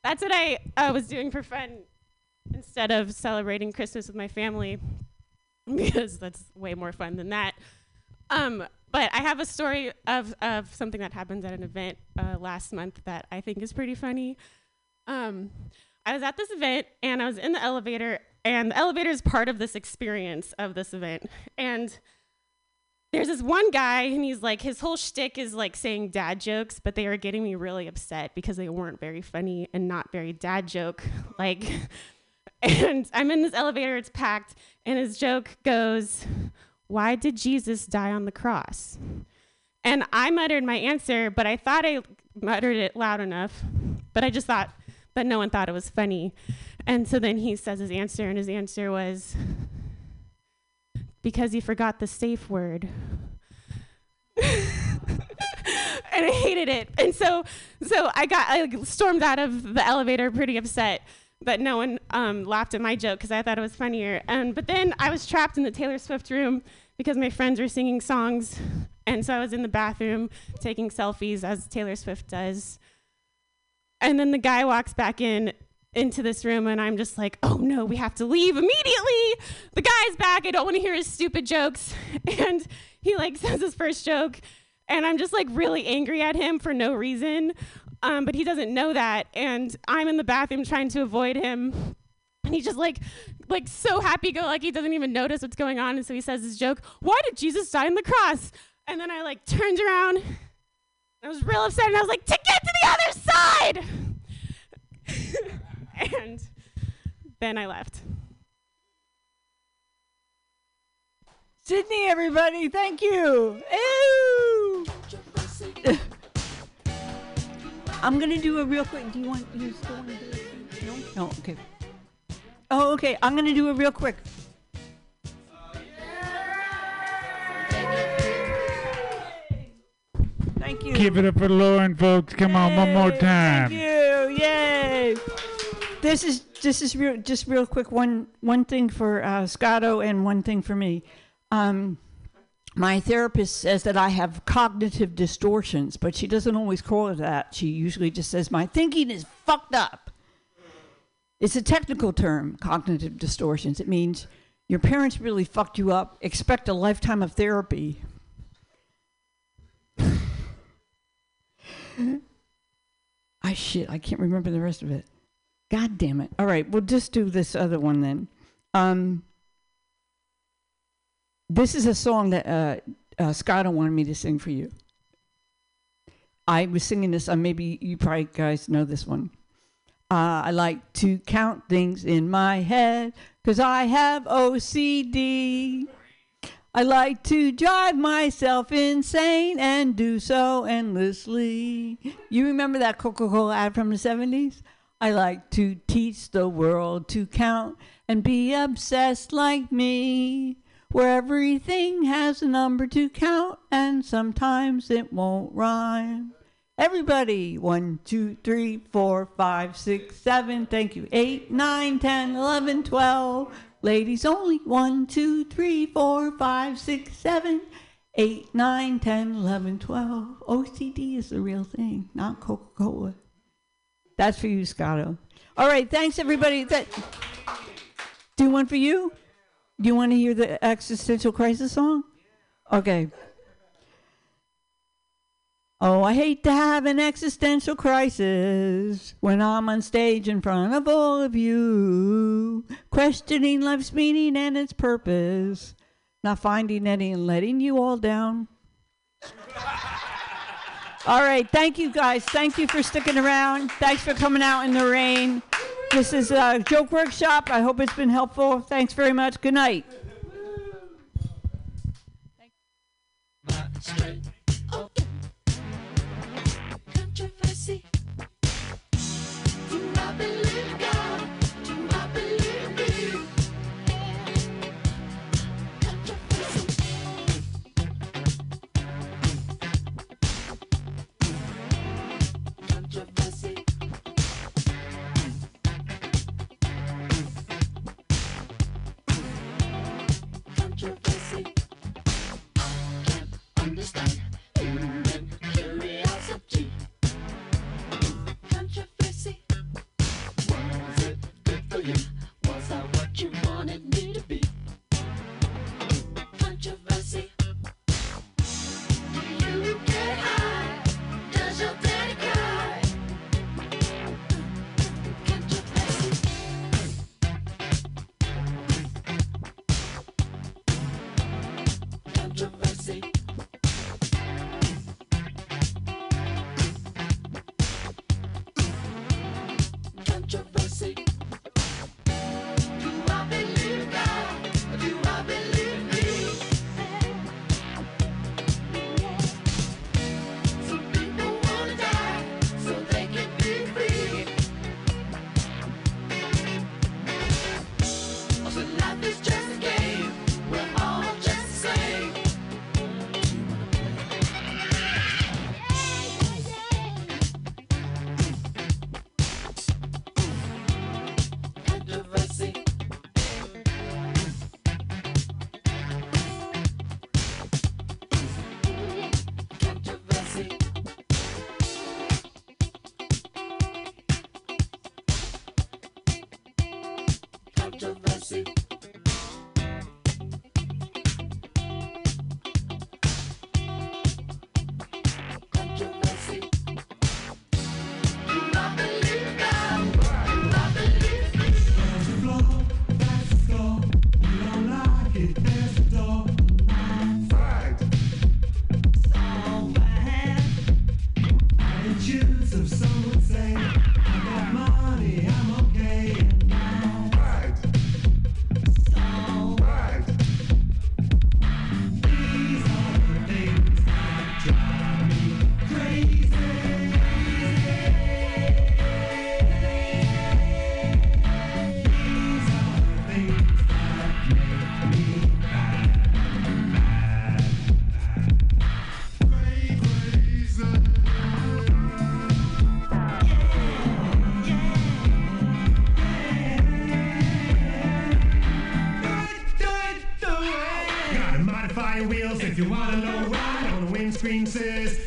that's what I uh, was doing for fun instead of celebrating Christmas with my family because that's way more fun than that. Um, but I have a story of, of something that happened at an event uh, last month that I think is pretty funny. Um, I was at this event and I was in the elevator, and the elevator is part of this experience of this event. And there's this one guy, and he's like, his whole shtick is like saying dad jokes, but they are getting me really upset because they weren't very funny and not very dad joke. Like, and I'm in this elevator, it's packed, and his joke goes, Why did Jesus die on the cross? And I muttered my answer, but I thought I muttered it loud enough, but I just thought, but no one thought it was funny. And so then he says his answer, and his answer was, because he forgot the safe word. and I hated it. And so, so I got, I stormed out of the elevator pretty upset. But no one um, laughed at my joke because I thought it was funnier. And but then I was trapped in the Taylor Swift room because my friends were singing songs, and so I was in the bathroom taking selfies as Taylor Swift does. And then the guy walks back in into this room and I'm just like, "Oh no, we have to leave immediately." The guy's back. I don't want to hear his stupid jokes. And he like says his first joke and I'm just like really angry at him for no reason. Um, but he doesn't know that and I'm in the bathroom trying to avoid him. And he's just like like so happy go like he doesn't even notice what's going on and so he says his joke, "Why did Jesus die on the cross?" And then I like turned around I was real upset and I was like, to get to the other side! and then I left. Sydney, everybody, thank you. Ew. I'm gonna do a real quick. Do you want? You still want to do it? No. No. Okay. Oh, okay. I'm gonna do a real quick. Thank you. Give it up for Lauren, folks. Come on, one more time. Thank you. Yay. This is this is real, just real quick. One one thing for uh, Scotto and one thing for me. Um, my therapist says that I have cognitive distortions, but she doesn't always call it that. She usually just says my thinking is fucked up. It's a technical term, cognitive distortions. It means your parents really fucked you up. Expect a lifetime of therapy. I shit, I can't remember the rest of it. God damn it. All right, we'll just do this other one then. Um, this is a song that uh, uh, Scott wanted me to sing for you. I was singing this. Uh, maybe you probably guys know this one. Uh, I like to count things in my head because I have OCD. I like to drive myself insane and do so endlessly. You remember that Coca Cola ad from the 70s? I like to teach the world to count and be obsessed like me, where everything has a number to count and sometimes it won't rhyme. Everybody, one, two, three, four, five, six, seven, thank you, eight, nine, ten, eleven, twelve. Ladies only, one, two, three, four, five, six, seven, eight, nine, ten, eleven, twelve. OCD is the real thing, not Coca Cola. That's for you, Scotto. All right, thanks everybody. That do one for you. Do you want to hear the existential crisis song? Okay. Oh, I hate to have an existential crisis when I'm on stage in front of all of you, questioning life's meaning and its purpose, not finding any and letting you all down. All right, thank you guys. Thank you for sticking around. Thanks for coming out in the rain. This is a joke workshop. I hope it's been helpful. Thanks very much. Good night. Understand On the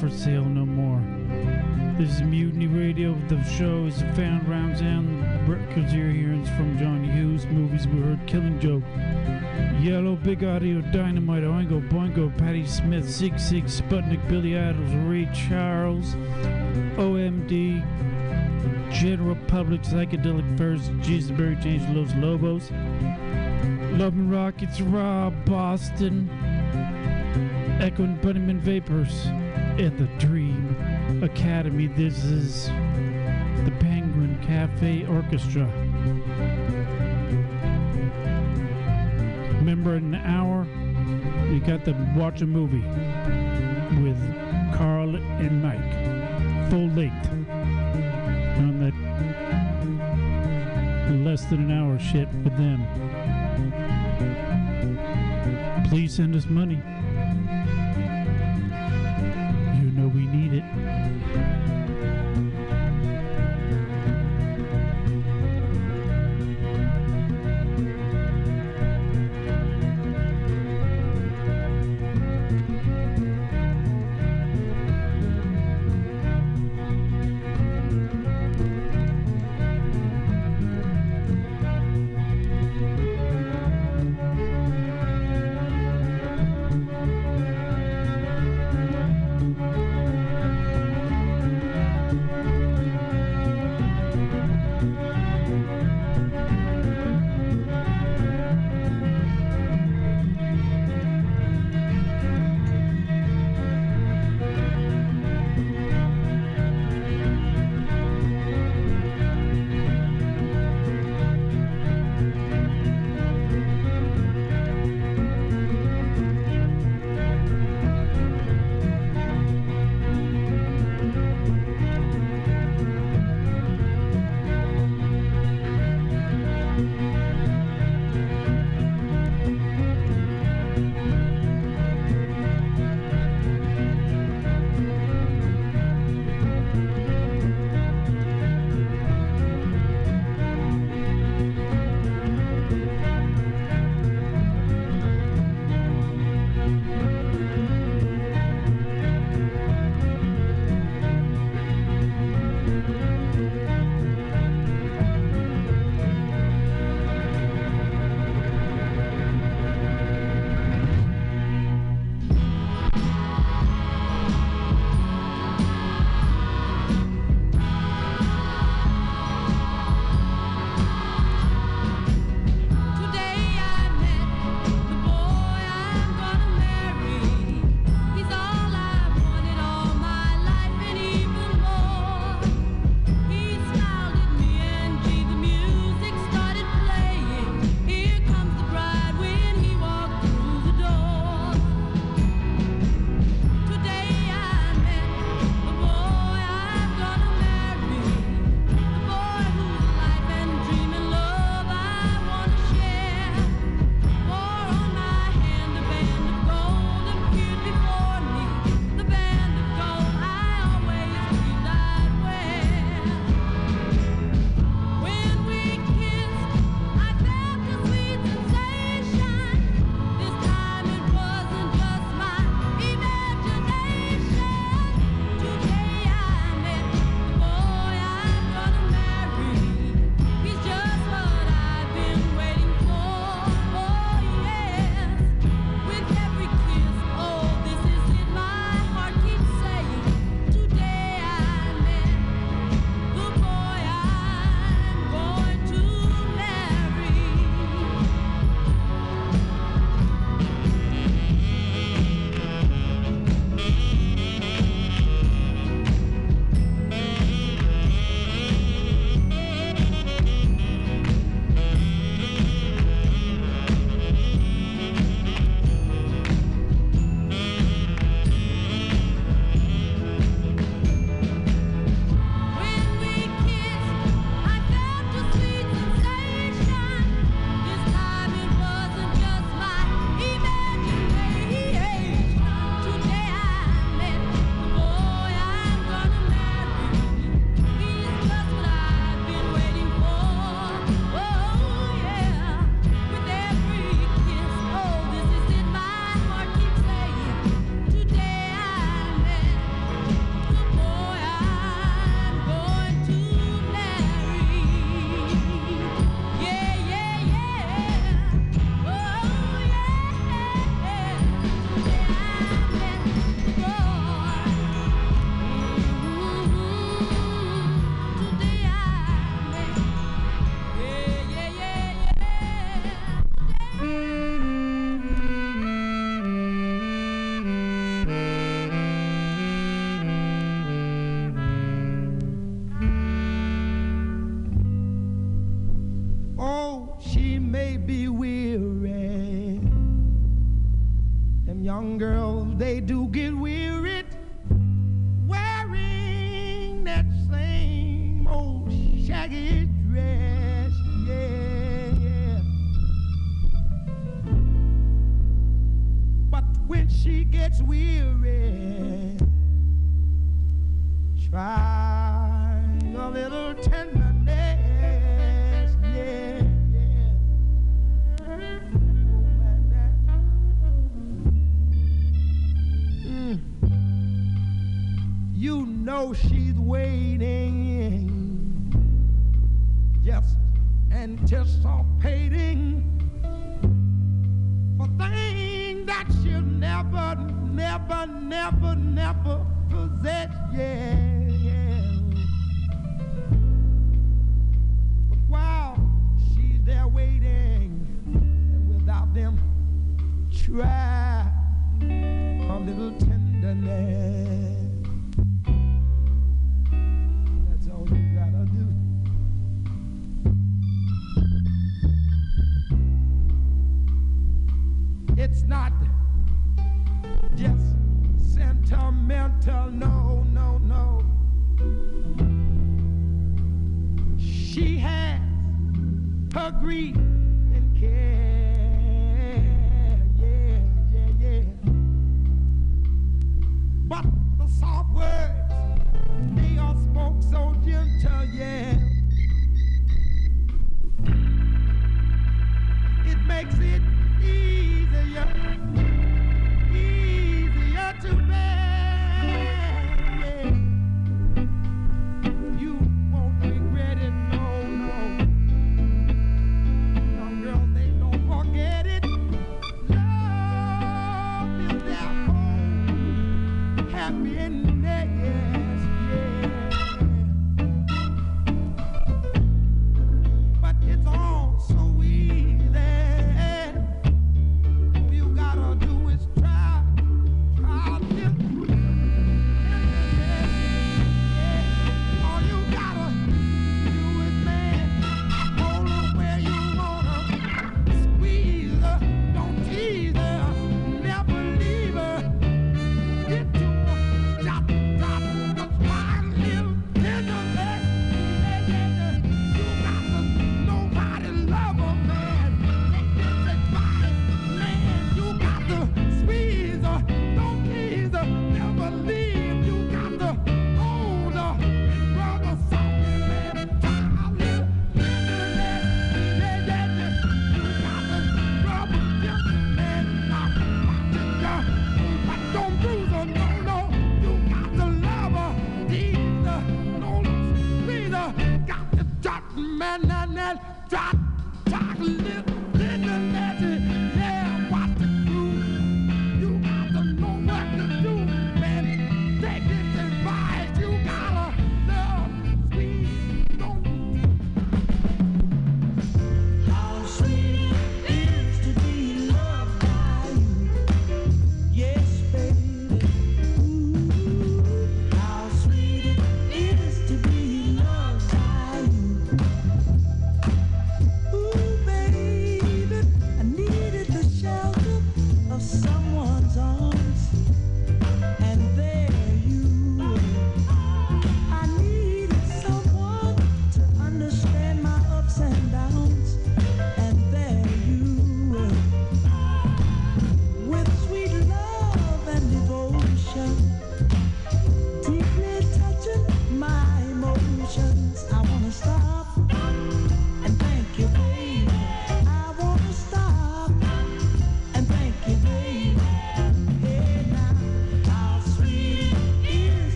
for sale no more. This is Mutiny Radio. The show is found around town. Records you're hearing from John Hughes. Movies we heard Killing Joke. Yello, Big Audio, Dynamite, Oingo, Boingo, Patti Smith, Sigue Sigue, Sputnik, Billy Idols, Ray Charles, OMD, General Public, Psychedelic Furs, Jesus Berry, James Los Lobos, Love and Rockets, Rob, Boston, Echo and Bunnymen Vapors, and the Dream Academy. This is the Penguin Cafe Orchestra. Remember, in an hour, you got to watch a movie with Carl and Mike, full length, on that less than an hour shit with them. Please send us money.